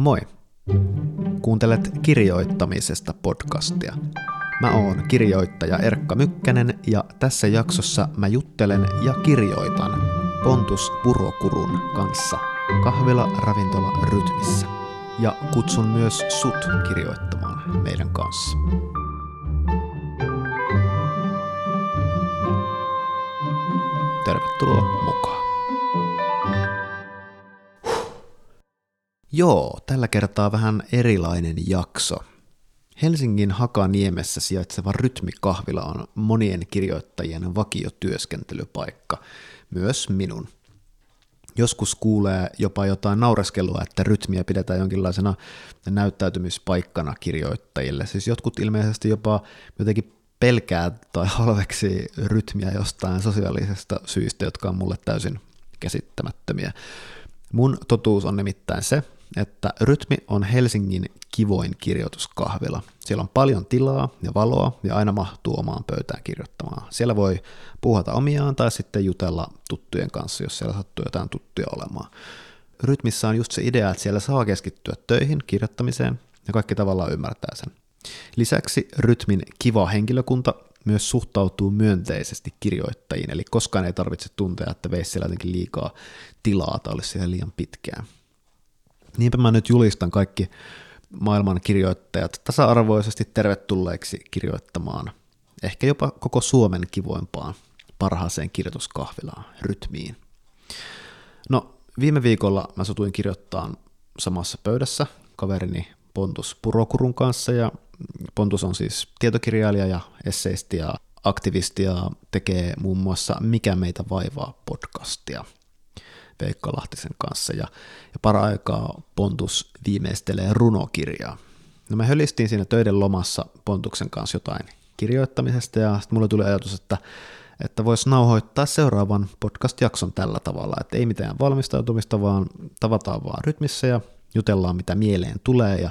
Moi! Kuuntelet kirjoittamisesta podcastia. Mä oon kirjoittaja Erkka Mykkänen ja tässä jaksossa mä juttelen ja kirjoitan Pontus Purokurun kanssa kahvila ravintola rytmissä. Ja kutsun myös sut kirjoittamaan meidän kanssa. Tervetuloa mukaan. Joo, tällä kertaa vähän erilainen jakso. Helsingin Hakaniemessä sijaitseva Rytmikahvila on monien kirjoittajien vakiotyöskentelypaikka, myös minun. Joskus kuulee jopa jotain naureskelua, että rytmiä pidetään jonkinlaisena näyttäytymispaikkana kirjoittajille. Siis jotkut ilmeisesti jopa jotenkin pelkää tai halveksi rytmiä jostain sosiaalisesta syistä, jotka on mulle täysin käsittämättömiä. Mun totuus on nimittäin se, että Rytmi on Helsingin kivoin kirjoituskahvila. Siellä on paljon tilaa ja valoa ja aina mahtuu omaan pöytään kirjoittamaan. Siellä voi puhata omiaan tai sitten jutella tuttujen kanssa, jos siellä sattuu jotain tuttuja olemaan. Rytmissä on just se idea, että siellä saa keskittyä töihin, kirjoittamiseen ja kaikki tavallaan ymmärtää sen. Lisäksi Rytmin kiva henkilökunta myös suhtautuu myönteisesti kirjoittajiin, eli koskaan ei tarvitse tuntea, että veisi siellä jotenkin liikaa tilaa tai olisi siellä liian pitkään. Niinpä mä nyt julistan kaikki maailman kirjoittajat tasa-arvoisesti tervetulleeksi kirjoittamaan ehkä jopa koko Suomen kivoimpaan parhaaseen kirjoituskahvilaan, rytmiin. No, viime viikolla mä sotuin kirjoittaa samassa pöydässä kaverini Pontus Purokurun kanssa, ja Pontus on siis tietokirjailija ja esseisti ja aktivisti ja tekee muun muassa Mikä meitä vaivaa podcastia – Veikka Lahtisen kanssa ja, ja para-aikaa Pontus viimeistelee runokirjaa. No me hölistiin siinä töiden lomassa Pontuksen kanssa jotain kirjoittamisesta ja sitten mulle tuli ajatus, että, että voisi nauhoittaa seuraavan podcast-jakson tällä tavalla, että ei mitään valmistautumista, vaan tavataan vaan rytmissä ja jutellaan mitä mieleen tulee ja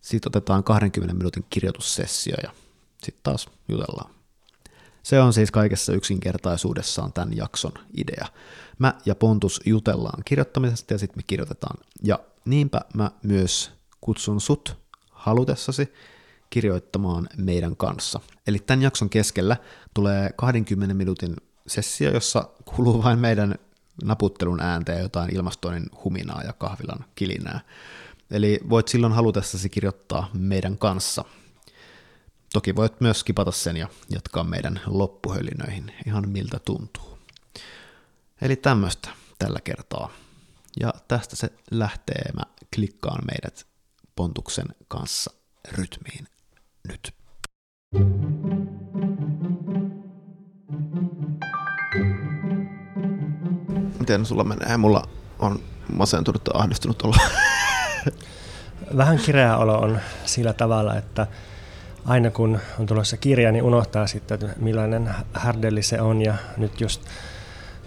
sitten otetaan 20 minuutin kirjoitussessio ja sitten taas jutellaan. Se on siis kaikessa yksinkertaisuudessaan tämän jakson idea. Mä ja Pontus jutellaan kirjoittamisesta ja sitten me kirjoitetaan. Ja niinpä mä myös kutsun sut halutessasi kirjoittamaan meidän kanssa. Eli tämän jakson keskellä tulee 20 minuutin sessio, jossa kuuluu vain meidän naputtelun ääntä ja jotain ilmastoinnin huminaa ja kahvilan kilinää. Eli voit silloin halutessasi kirjoittaa meidän kanssa. Toki voit myös skipata sen ja jatkaa meidän loppuhölinöihin ihan miltä tuntuu. Eli tämmöistä tällä kertaa. Ja tästä se lähtee. Mä klikkaan meidät Pontuksen kanssa rytmiin nyt. Miten sulla menee? Mulla on masentunut ja ahdistunut olla. Vähän kireä olo on sillä tavalla, että aina kun on tulossa kirja, niin unohtaa sitten, että millainen härdelli se on. Ja nyt just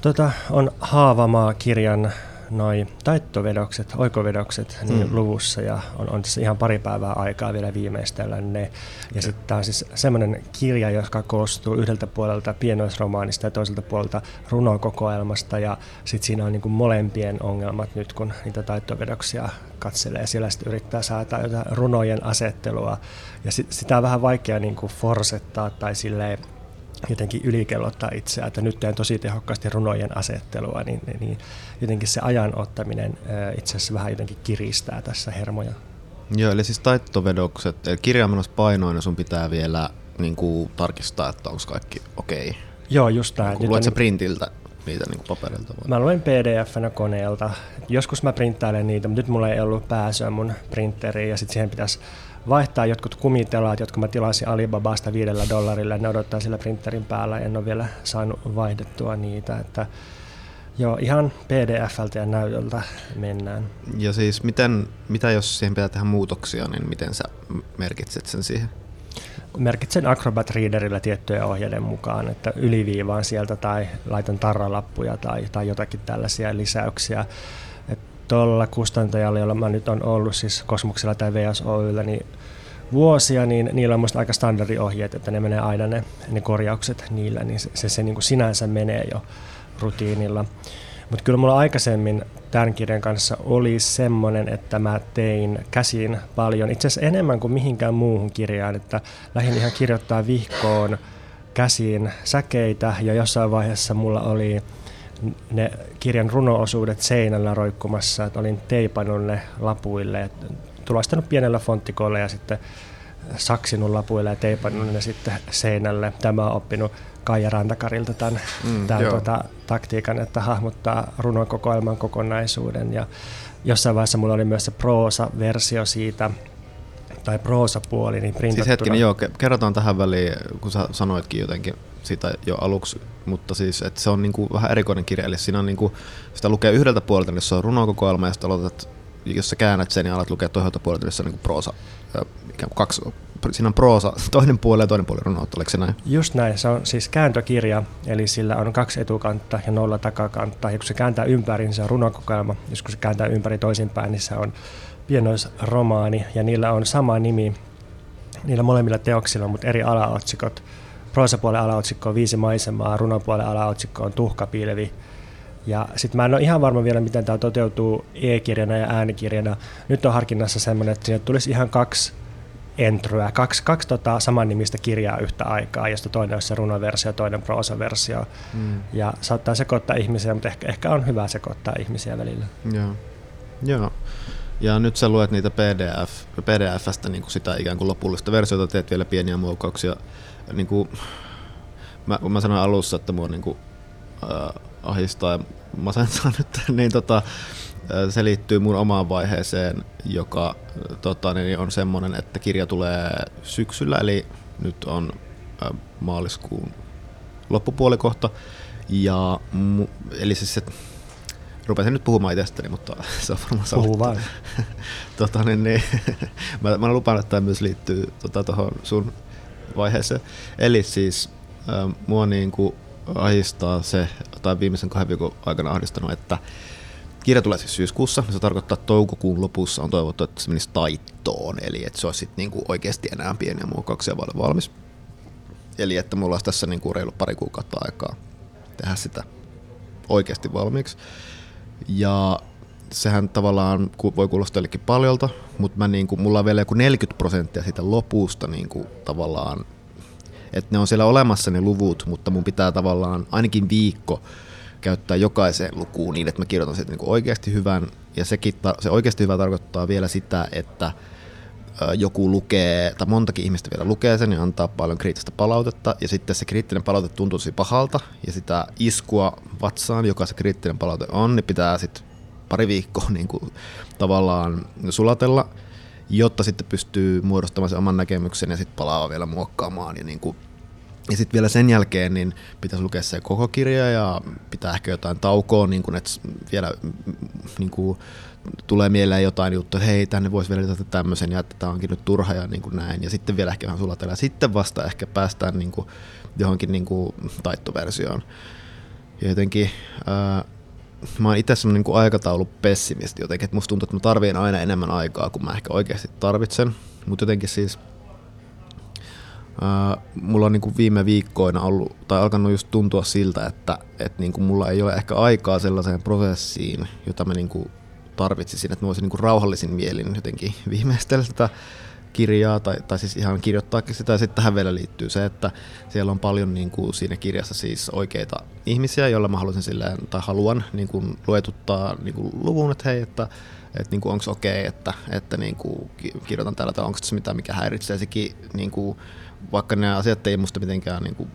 Tota, on Haavamaa-kirjan noin taittovedokset, oikovedokset niin mm. luvussa ja on, on tässä ihan pari päivää aikaa vielä viimeistellä ne. Ja sitten tämä on siis semmoinen kirja, joka koostuu yhdeltä puolelta pienoisromaanista ja toiselta puolelta runokokoelmasta ja sitten siinä on niin kuin molempien ongelmat nyt, kun niitä taittovedoksia katselee. Siellä sitten yrittää saada jotain runojen asettelua ja sit, sitä on vähän vaikea niin kuin forsettaa tai silleen jotenkin ylikellottaa itseä, että nyt teen tosi tehokkaasti runojen asettelua, niin, niin jotenkin se ajan ottaminen itse asiassa vähän jotenkin kiristää tässä hermoja. Joo, eli siis taittovedokset, kirjaimellisesti painoina sun pitää vielä niin kuin, tarkistaa, että onko kaikki okei. Okay. Joo, just tämä. Niin, luet sä printiltä niitä niin paperilta? Vai? Mä luen pdf-nä koneelta. Joskus mä printtailen niitä, mutta nyt mulla ei ollut pääsyä mun printeriin ja sitten siihen pitäisi vaihtaa jotkut kumitelaat, jotka mä tilasin Alibabasta viidellä dollarilla. Ne odottaa sillä printerin päällä. En ole vielä saanut vaihdettua niitä. Että Joo, ihan PDFltä ja näytöltä mennään. Ja siis miten, mitä jos siihen pitää tehdä muutoksia, niin miten sä merkitset sen siihen? Merkitsen Acrobat Readerillä tiettyjen ohjeiden mukaan, että yliviivaan sieltä tai laitan tarralappuja tai, tai jotakin tällaisia lisäyksiä tuolla kustantajalla, jolla mä nyt on ollut siis Kosmuksella tai VSOYllä, niin vuosia, niin niillä on aika standardiohjeet, että ne menee aina ne, ne korjaukset niillä, niin se, se, se niin kuin sinänsä menee jo rutiinilla. Mutta kyllä mulla aikaisemmin tämän kirjan kanssa oli semmoinen, että mä tein käsin paljon, itse asiassa enemmän kuin mihinkään muuhun kirjaan, että lähdin ihan kirjoittaa vihkoon käsiin säkeitä ja jossain vaiheessa mulla oli ne kirjan runoosuudet seinällä roikkumassa, että olin teipannut ne lapuille, tulostanut pienellä fonttikolla ja sitten saksinut lapuille ja teipannut ne sitten seinälle. Tämä on oppinut Kaija Rantakarilta tämän, mm, tämän tuota, taktiikan, että hahmottaa runokokoelman kokonaisuuden. Ja jossain vaiheessa mulla oli myös se proosa-versio siitä, tai proosapuoli, niin printattuna. Siis hetkinen, joo, kerrotaan tähän väliin, kun sä sanoitkin jotenkin sitä jo aluksi, mutta siis, että se on niin kuin vähän erikoinen kirja, eli siinä on niin kuin, sitä lukee yhdeltä puolelta, niin se on runokokoelma, ja sitten aloitat, jos sä käännät sen, niin alat lukea toiselta puolelta, niin se on niin kuin proosa, kaksi siinä on proosa, toinen puoli ja toinen puoli runoutta, oliko se näin? Just näin, se on siis kääntökirja, eli sillä on kaksi etukantta ja nolla takakantta, ja kun se kääntää ympäri, niin se on runokokoelma, jos kun se kääntää ympäri toisinpäin, niin se on pienoisromaani, ja niillä on sama nimi, niillä molemmilla teoksilla, mutta eri alaotsikot. Proosapuolen alaotsikko on Viisi maisemaa, runopuolen alaotsikko on Tuhkapilvi, ja sitten mä en ole ihan varma vielä, miten tämä toteutuu e-kirjana ja äänikirjana. Nyt on harkinnassa semmoinen, että sinne tulisi ihan kaksi entryä, kaksi, kaksi tota, saman nimistä kirjaa yhtä aikaa, josta toinen on se runoversio, toinen proosaversio. Mm. Ja saattaa sekoittaa ihmisiä, mutta ehkä, ehkä on hyvä sekoittaa ihmisiä välillä. Joo. Joo. Ja nyt sä luet niitä PDF, PDFstä niin kuin sitä ikään kuin lopullista versiota, teet vielä pieniä muokkauksia. Niin kuin, mä, mä sanoin alussa, että mua niin kuin, äh, ahistaa ja masentaa nyt, niin tota, se liittyy mun omaan vaiheeseen, joka tota, niin on semmoinen, että kirja tulee syksyllä, eli nyt on maaliskuun loppupuolikohta. Ja, eli siis se, rupesin nyt puhumaan itsestäni, mutta se on varmaan Puhu vaan. tota, niin, niin, mä, mä lupaan, että tämä myös liittyy tuohon tota, sun vaiheeseen. Eli siis äh, mua niin kuin ahistaa se, tai viimeisen kahden viikon aikana ahdistanut, että Kirja tulee siis syyskuussa, se tarkoittaa, että toukokuun lopussa on toivottu, että se menisi taittoon, eli että se olisi sitten niinku oikeasti enää pieniä muokkauksia vaan valmis. Eli että mulla olisi tässä niinku reilu pari kuukautta aikaa tehdä sitä oikeasti valmiiksi. Ja sehän tavallaan voi kuulostaa jollekin paljolta, mutta mä niinku, mulla on vielä joku 40 prosenttia siitä lopusta niinku, tavallaan, että ne on siellä olemassa ne luvut, mutta mun pitää tavallaan ainakin viikko käyttää jokaiseen lukuun niin, että mä kirjoitan siitä niin oikeasti hyvän. Ja sekin, se oikeasti hyvä tarkoittaa vielä sitä, että joku lukee, tai montakin ihmistä vielä lukee sen ja antaa paljon kriittistä palautetta, ja sitten se kriittinen palaute tuntuu pahalta, ja sitä iskua vatsaan, joka se kriittinen palaute on, niin pitää sitten pari viikkoa niin kuin, tavallaan sulatella, jotta sitten pystyy muodostamaan sen oman näkemyksen ja sitten palaa vielä muokkaamaan ja niin kuin, ja sitten vielä sen jälkeen niin pitäisi lukea se koko kirja ja pitää ehkä jotain taukoa, niin kun, että vielä niin kuin, tulee mieleen jotain että hei, tänne voisi vielä lisätä tämmöisen ja että tämä onkin nyt turha ja niin kuin näin. Ja sitten vielä ehkä vähän sulatella. Sitten vasta ehkä päästään niin kuin, johonkin niin kuin, taittoversioon. Ja jotenkin ää, mä oon itse semmoinen niin aikataulupessimisti jotenkin, että musta tuntuu, että mä tarvitsen aina enemmän aikaa kuin mä ehkä oikeasti tarvitsen. Mutta jotenkin siis mulla on niinku viime viikkoina ollut, tai alkanut just tuntua siltä, että et niinku mulla ei ole ehkä aikaa sellaiseen prosessiin, jota mä niinku tarvitsisin, että mä voisin niinku rauhallisin mielin jotenkin viimeistellä sitä kirjaa, tai, tai siis ihan kirjoittaakin sitä, ja sitten tähän vielä liittyy se, että siellä on paljon niin kuin siinä kirjassa siis oikeita ihmisiä, joilla mä haluaisin silleen, tai haluan niin kuin luetuttaa niin kuin luvun, että hei, että että niin onko okei, okay, että, että niin kuin kirjoitan täällä, tai onko se mitään, mikä häiritsee. Sekin niin kuin vaikka ne asiat ei musta mitenkään niin kuin,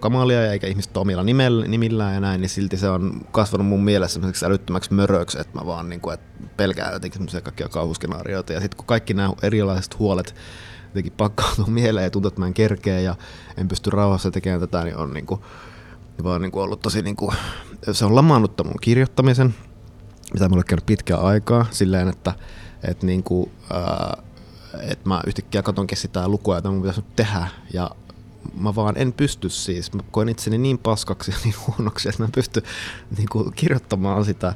kamalia eikä ihmiset omilla nimillään ja näin, niin silti se on kasvanut mun mielessä älyttömäksi möröksi, että mä vaan niin kuin, että pelkään jotenkin semmoisia kaikkia kauhuskenaarioita. Ja sitten kun kaikki nämä erilaiset huolet jotenkin pakkautuu mieleen ja tuntuu, että mä en kerkeä ja en pysty rauhassa tekemään tätä, niin on niin kuin, vaan niin kuin ollut tosi, niin kuin, se on lamaannuttanut mun kirjoittamisen, mitä mulle käynyt pitkään aikaa, silleen, että, että niin kuin, ää, että mä yhtäkkiä katonkin sitä lukua, jota mun pitäisi nyt tehdä, ja mä vaan en pysty siis. Mä koen itseni niin paskaksi ja niin huonoksi, että mä en pysty niin kuin, kirjoittamaan sitä.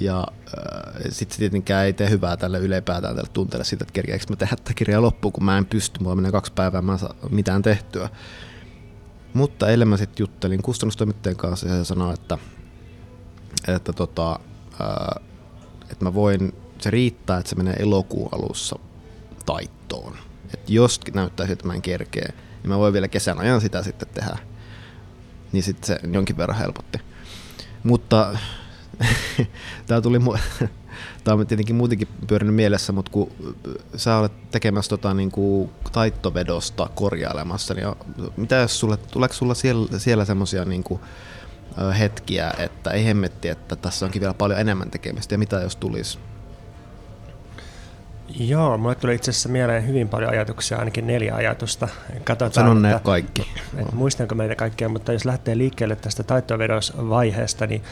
Ja äh, sitten se tietenkään ei tee hyvää tälle ylipäätään tälle tunteelle siitä, että kerkeekö mä tehdä tätä kirjaa loppuun, kun mä en pysty. Mulla menee kaksi päivää, mä en saa mitään tehtyä. Mutta eilen mä sitten juttelin kustannustoimittajan kanssa ja hän sanoi, että, että, tota, ää, että mä voin, se riittää, että se menee elokuun alussa taittoon. Että jos näyttäisi, että mä en kerkeä, niin mä voin vielä kesän ajan sitä sitten tehdä. Niin sitten se jonkin verran helpotti. Mutta tämä tuli mu- Tämä on tietenkin muutenkin pyörinyt mielessä, mutta kun sä olet tekemässä tota, niin kuin taittovedosta korjailemassa, niin mitä jos sulle, tuleeko sulla siellä, siellä semmoisia niin hetkiä, että ei hemmetti, että tässä onkin vielä paljon enemmän tekemistä, ja mitä jos tulisi? Joo, mulle tuli itse asiassa mieleen hyvin paljon ajatuksia, ainakin neljä ajatusta. Katsotaan, Sanon ne kaikki. Että muistanko meitä kaikkea, mutta jos lähtee liikkeelle tästä taittovedosvaiheesta, niin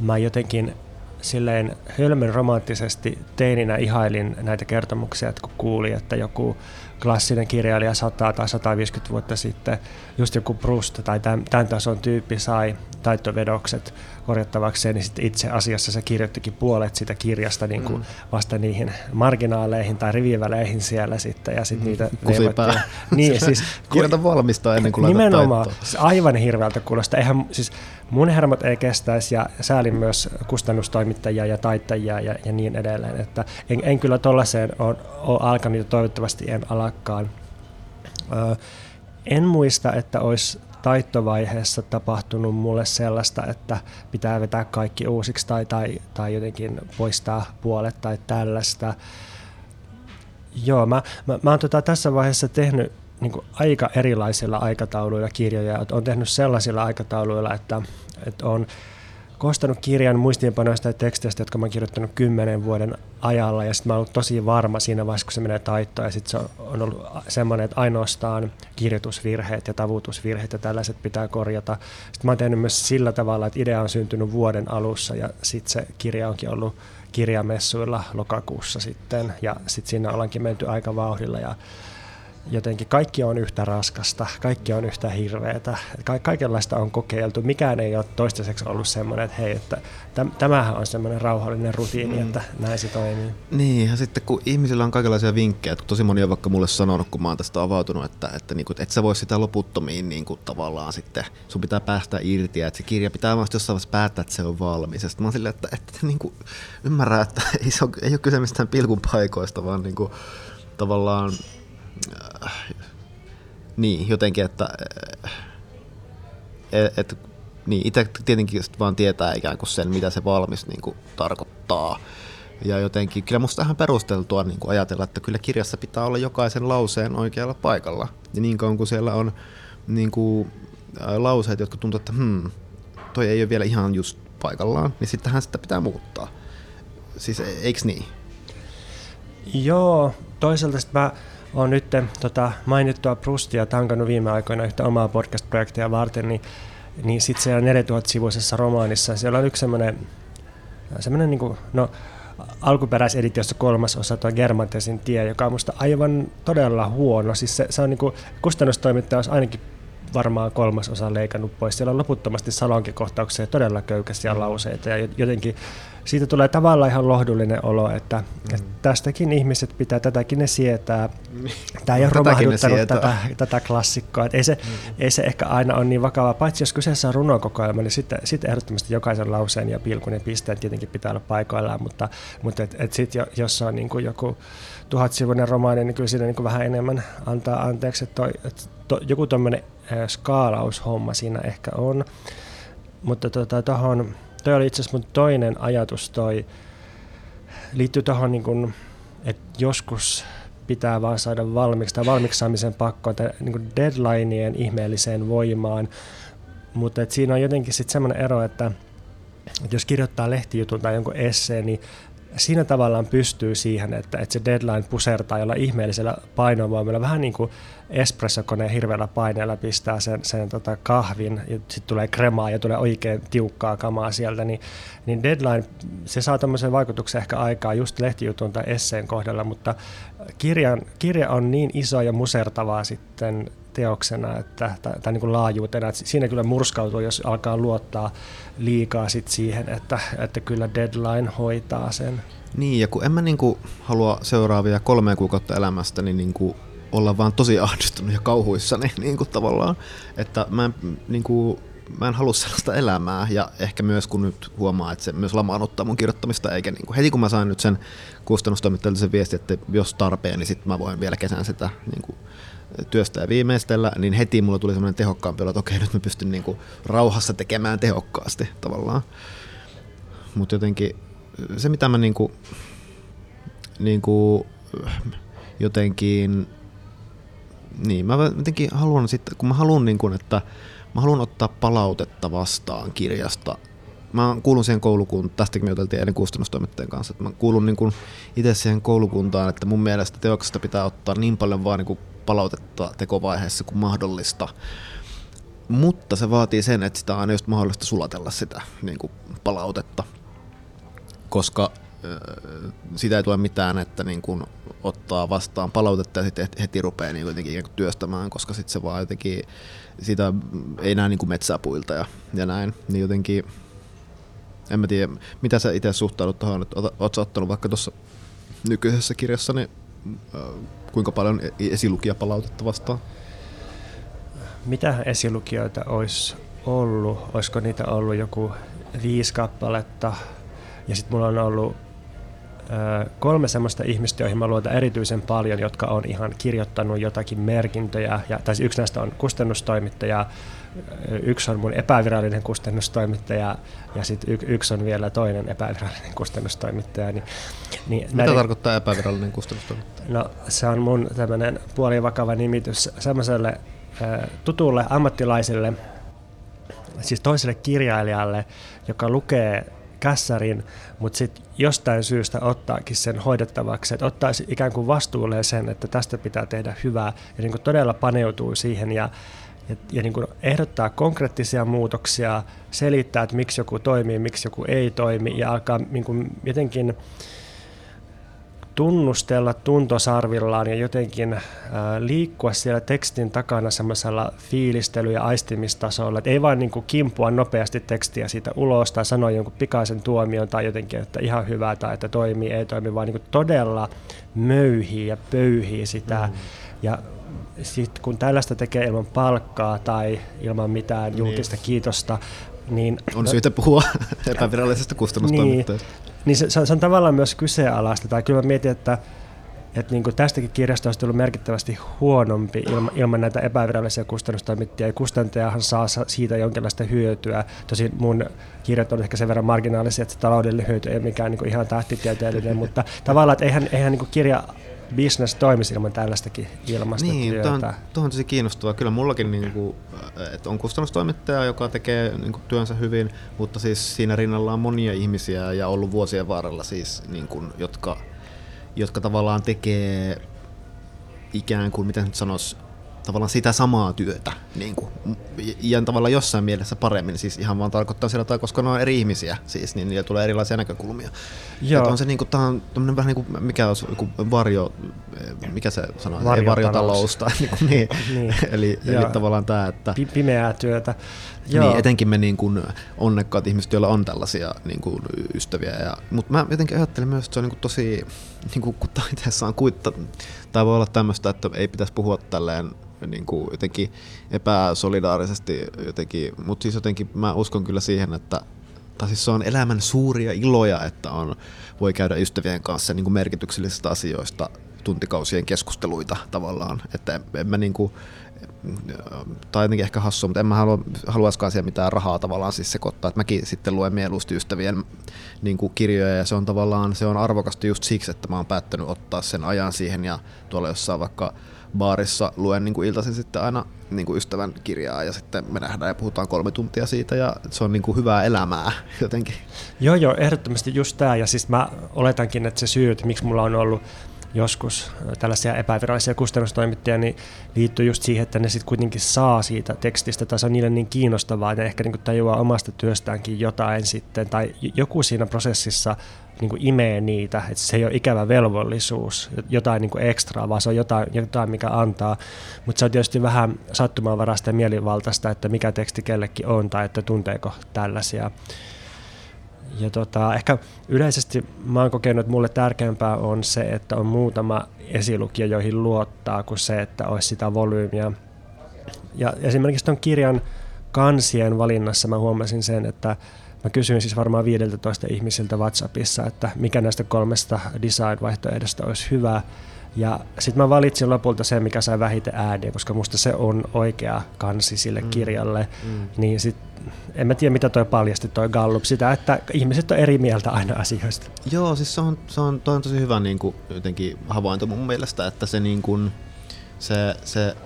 mä jotenkin silleen hölmön romanttisesti teininä ihailin näitä kertomuksia, että kun kuuli, että joku klassinen kirjailija 100 tai 150 vuotta sitten, just joku Proust tai tämän, tämän tason tyyppi sai taittovedokset korjattavakseen, niin sitten itse asiassa se kirjoittikin puolet sitä kirjasta niin kuin mm. vasta niihin marginaaleihin tai riviväleihin siellä sitten. Ja sitten mm. niitä Kusipää. Niin, siis, Kirjoita valmistaa ennen kuin Nimenomaan. Siis aivan hirveältä kuulostaa. Eihän, siis mun hermot ei kestäisi ja säälin myös kustannustoimittajia ja taittajia ja, ja niin edelleen. Että en, en kyllä tuollaiseen ole, ole alkanut ja toivottavasti en alakkaan. Öö, en muista, että olisi taittovaiheessa tapahtunut mulle sellaista, että pitää vetää kaikki uusiksi tai, tai, tai jotenkin poistaa puolet tai tällaista. Joo, mä, mä, mä oon tota tässä vaiheessa tehnyt niin aika erilaisilla aikatauluilla kirjoja. Olen tehnyt sellaisilla aikatauluilla, että, että on koostanut kirjan muistiinpanoista ja teksteistä, jotka oon kirjoittanut kymmenen vuoden ajalla, ja sitten oon ollut tosi varma siinä vaiheessa, kun se menee taittoon, ja sitten se on ollut semmoinen, että ainoastaan kirjoitusvirheet ja tavutusvirheet ja tällaiset pitää korjata. Sitten oon tehnyt myös sillä tavalla, että idea on syntynyt vuoden alussa, ja sitten se kirja onkin ollut kirjamessuilla lokakuussa sitten, ja sitten siinä ollaankin menty aika vauhdilla, ja jotenkin kaikki on yhtä raskasta, kaikki on yhtä hirveätä, ka- kaikenlaista on kokeiltu. Mikään ei ole toistaiseksi ollut semmoinen, että hei, että täm- tämähän on semmoinen rauhallinen rutiini, mm. että näin se toimii. Niin, ja sitten kun ihmisillä on kaikenlaisia vinkkejä, että tosi moni on vaikka mulle sanonut, kun mä oon tästä avautunut, että, että, niin kuin, että et sä voi sitä loputtomiin niin kuin, tavallaan sitten, sun pitää päästä irti, ja että se kirja pitää vaan jossain vaiheessa päättää, että se on valmis. Ja sitten mä oon silleen, että, että, että niin kuin, ymmärrä, että ei, se ole, ei ole kyse mistään pilkun paikoista, vaan niin kuin, tavallaan niin, jotenkin, että et, et, niin, itse tietenkin vaan tietää ikään kuin sen, mitä se valmis niin kuin, tarkoittaa. Ja jotenkin, kyllä musta ihan perusteltua niin kuin ajatella, että kyllä kirjassa pitää olla jokaisen lauseen oikealla paikalla. Ja niin kauan kuin siellä on niin kuin, äh, lauseet, jotka tuntuu, että hmm, toi ei ole vielä ihan just paikallaan, niin sittenhän sitä pitää muuttaa. Siis e-, eikö niin? Joo, toisaalta mä olen nyt tota, mainittua Prustia tankannut viime aikoina yhtä omaa podcast-projektia varten, niin, niin sitten siellä 4000-sivuisessa romaanissa siellä on yksi semmoinen, semmoinen niin kuin, no, alkuperäiseditiossa kolmas osa tuo Germantesin tie, joka on musta aivan todella huono. Siis se, se on niin kuin, kustannustoimittaja olisi ainakin varmaan kolmas osa leikannut pois. Siellä on loputtomasti salonkikohtauksia, todella köykäisiä lauseita ja jotenkin siitä tulee tavallaan ihan lohdullinen olo, että, mm. että tästäkin ihmiset pitää, tätäkin ne sietää. Tämä ei ole romahduttanut tätä, tätä klassikkoa. Ei, se, mm. ei se ehkä aina ole niin vakava, paitsi jos kyseessä on runokokoelma, niin sitten, sitten ehdottomasti jokaisen lauseen ja pilkun ja pisteen tietenkin pitää olla paikoillaan, mutta, mutta et, et sitten jos on niin kuin joku tuhatsivuinen romaani, niin kyllä siinä niin kuin vähän enemmän antaa anteeksi, että, toi, että to, joku tuommoinen skaalaushomma siinä ehkä on. Mutta tuota, tuohon toi oli itse asiassa mun toinen ajatus toi, liittyy tuohon niin kuin, että joskus pitää vaan saada valmiiksi tai valmiiksi saamisen pakkoon tai niin deadlineien ihmeelliseen voimaan, mutta siinä on jotenkin sitten semmoinen ero, että, että jos kirjoittaa lehtijutun tai jonkun esseen, niin siinä tavallaan pystyy siihen, että, että se deadline pusertaa jolla ihmeellisellä painovoimalla, vähän niin kuin espressokoneen hirveällä paineella pistää sen, sen tota kahvin ja sitten tulee kremaa ja tulee oikein tiukkaa kamaa sieltä, niin, niin deadline, se saa tämmöisen vaikutuksen ehkä aikaa just lehtijutun tai esseen kohdalla, mutta kirjan, kirja on niin iso ja musertavaa sitten teoksena että, tai, tai niin kuin laajuutena, että siinä kyllä murskautuu, jos alkaa luottaa liikaa sit siihen, että, että kyllä deadline hoitaa sen. Niin, ja kun en mä niin kuin halua seuraavia kolme kuukautta elämästäni niin kuin olla vaan tosi ahdistunut ja kauhuissani niin kuin tavallaan, että mä en, niin kuin, mä en halua sellaista elämää ja ehkä myös kun nyt huomaa, että se myös lamaannuttaa mun kirjoittamista, eikä niin kuin, heti kun mä sain nyt sen kustannustoimittajalta sen viesti, että jos tarpeen, niin sitten mä voin vielä kesän sitä niin kuin, työstä ja viimeistellä, niin heti mulla tuli semmoinen tehokkaampi olo, että okei, nyt mä pystyn niin kuin, rauhassa tekemään tehokkaasti tavallaan. Mutta jotenkin se, mitä mä niin kuin, niin kuin, jotenkin niin, mä jotenkin haluan sitten, kun mä haluan niin kuin, että mä haluan ottaa palautetta vastaan kirjasta. Mä kuulun siihen koulukuntaan, tästäkin me juteltiin ennen kustannustoimittajan kanssa, että mä kuulun niin kuin itse siihen koulukuntaan, että mun mielestä teoksesta pitää ottaa niin paljon vaan niin kuin palautetta tekovaiheessa kuin mahdollista. Mutta se vaatii sen, että sitä on aina just mahdollista sulatella sitä niin kuin palautetta, koska sitä ei tule mitään, että niin kun ottaa vastaan palautetta ja sitten heti rupeaa niin jotenkin työstämään, koska sitten se vaan jotenkin, sitä ei näe niin metsäpuilta ja, ja näin, niin jotenkin, en mä tiedä, mitä sä itse suhtaudut tuohon, että oot ottanut vaikka tuossa nykyisessä kirjassa, niin kuinka paljon e-, esilukijapalautetta vastaan? Mitä esilukijoita olisi ollut? Olisiko niitä ollut joku viisi kappaletta? Ja sitten mulla on ollut kolme semmoista ihmistä, joihin mä luotan erityisen paljon, jotka on ihan kirjoittanut jotakin merkintöjä. Ja, tai yksi näistä on kustannustoimittaja, yksi on mun epävirallinen kustannustoimittaja ja sitten y- yksi on vielä toinen epävirallinen kustannustoimittaja. Niin, niin Mitä näiden, tarkoittaa epävirallinen kustannustoimittaja? No se on mun tämmöinen puolivakava nimitys semmoiselle tutulle ammattilaiselle, siis toiselle kirjailijalle, joka lukee kässärin, mutta sitten jostain syystä ottaakin sen hoidettavaksi, että ottaisi ikään kuin vastuulleen sen, että tästä pitää tehdä hyvää ja niin kuin todella paneutuu siihen ja, ja, ja niin kuin ehdottaa konkreettisia muutoksia, selittää, että miksi joku toimii, miksi joku ei toimi ja alkaa niin kuin jotenkin tunnustella tuntosarvillaan ja jotenkin äh, liikkua siellä tekstin takana semmoisella fiilistely- ja aistimistasolla, että ei vain niin kuin kimpua nopeasti tekstiä siitä ulos tai sanoa jonkun pikaisen tuomion tai jotenkin, että ihan hyvä tai että toimii, ei toimi, vaan niin kuin todella möyhii ja pöyhii sitä. Mm. Ja sitten kun tällaista tekee ilman palkkaa tai ilman mitään niin. julkista kiitosta, niin... On syytä puhua epävirallisesta kustannustoimittajasta. Niin, niin se, se on tavallaan myös kyseenalaista. Tai kyllä mä mietin, että, että niin kuin tästäkin kirjasta olisi tullut merkittävästi huonompi ilman, ilman näitä epävirallisia kustannustoimittajia. Kustantajahan saa siitä jonkinlaista hyötyä. Tosin mun kirjat on ehkä sen verran marginaalisia, että se taloudellinen hyöty ei ole mikään niin kuin ihan tähtitieteellinen, mutta tavallaan, että eihän, eihän niin kuin kirja business toimisi ilman tällaistakin ilmastotyötä. Niin, tuohon, tuohon tosi kiinnostavaa. Kyllä mullakin niin kuin, että on kustannustoimittaja, joka tekee niin kuin, työnsä hyvin, mutta siis siinä rinnalla on monia ihmisiä ja ollut vuosien varrella siis, niin kuin, jotka, jotka tavallaan tekee ikään kuin, miten nyt sanoisi, tavallaan sitä samaa työtä. Niin kuin, ja tavallaan jossain mielessä paremmin, siis ihan vaan tarkoittaa sillä tavalla, koska ne on eri ihmisiä, siis, niin niillä tulee erilaisia näkökulmia. Joo. Että on se niin kuin, tämä on vähän niin kuin, mikä olisi joku varjo, mikä se sanoo, ei varjotalous tai niin, kuin, niin. niin. eli, eli tavallaan tämä, että... Pimeää työtä. Joo. Niin, etenkin me niin kuin onnekkaat ihmiset, joilla on tällaisia niin kuin ystäviä. Ja, mutta mä jotenkin ajattelen myös, että se on niin kuin tosi, niin kuin, kun taiteessa on kuitta, tai voi olla tämmöistä, että ei pitäisi puhua tälleen niin kuin jotenkin epäsolidaarisesti jotenkin, mutta siis jotenkin mä uskon kyllä siihen, että tai siis se on elämän suuria iloja, että on, voi käydä ystävien kanssa niin kuin merkityksellisistä asioista tuntikausien keskusteluita tavallaan, että en mä niin kuin, tai jotenkin ehkä hassu, mutta en mä halua, haluaisikaan siellä mitään rahaa tavallaan siis sekoittaa, että mäkin sitten luen mieluusti ystävien niin kuin kirjoja ja se on tavallaan, se on arvokasta just siksi, että mä oon päättänyt ottaa sen ajan siihen ja tuolla jossain vaikka baarissa luen niin kuin iltaisin sitten aina niin kuin ystävän kirjaa ja sitten me nähdään ja puhutaan kolme tuntia siitä ja se on niin kuin hyvää elämää jotenkin. Joo, joo, ehdottomasti just tämä ja siis mä oletankin, että se syy, että miksi mulla on ollut joskus tällaisia epävirallisia kustannustoimittajia, niin liittyy just siihen, että ne sitten kuitenkin saa siitä tekstistä, tai se on niille niin kiinnostavaa, että ehkä niin tajuaa omasta työstäänkin jotain sitten, tai joku siinä prosessissa niin kuin imee niitä, että se ei ole ikävä velvollisuus, jotain niin kuin ekstraa, vaan se on jotain, jotain mikä antaa. Mutta se on tietysti vähän sattumanvarasta ja mielivaltaista, että mikä teksti kellekin on tai että tunteeko tällaisia. Ja tota, ehkä yleisesti mä oon kokenut, että mulle tärkeämpää on se, että on muutama esilukija, joihin luottaa, kuin se, että olisi sitä volyymiä. Ja esimerkiksi tuon kirjan kansien valinnassa mä huomasin sen, että mä kysyin siis varmaan 15 ihmisiltä WhatsAppissa, että mikä näistä kolmesta design-vaihtoehdosta olisi hyvä. Ja sitten mä valitsin lopulta sen, mikä sai vähiten ääniä, koska musta se on oikea kansi sille mm. kirjalle. Mm. Niin sit, en mä tiedä, mitä toi paljasti toi Gallup, sitä, että ihmiset on eri mieltä aina asioista. Joo, siis se on, se on, toi on tosi hyvä niin kuin, jotenkin havainto mun mielestä, että se niin kuin, se, se,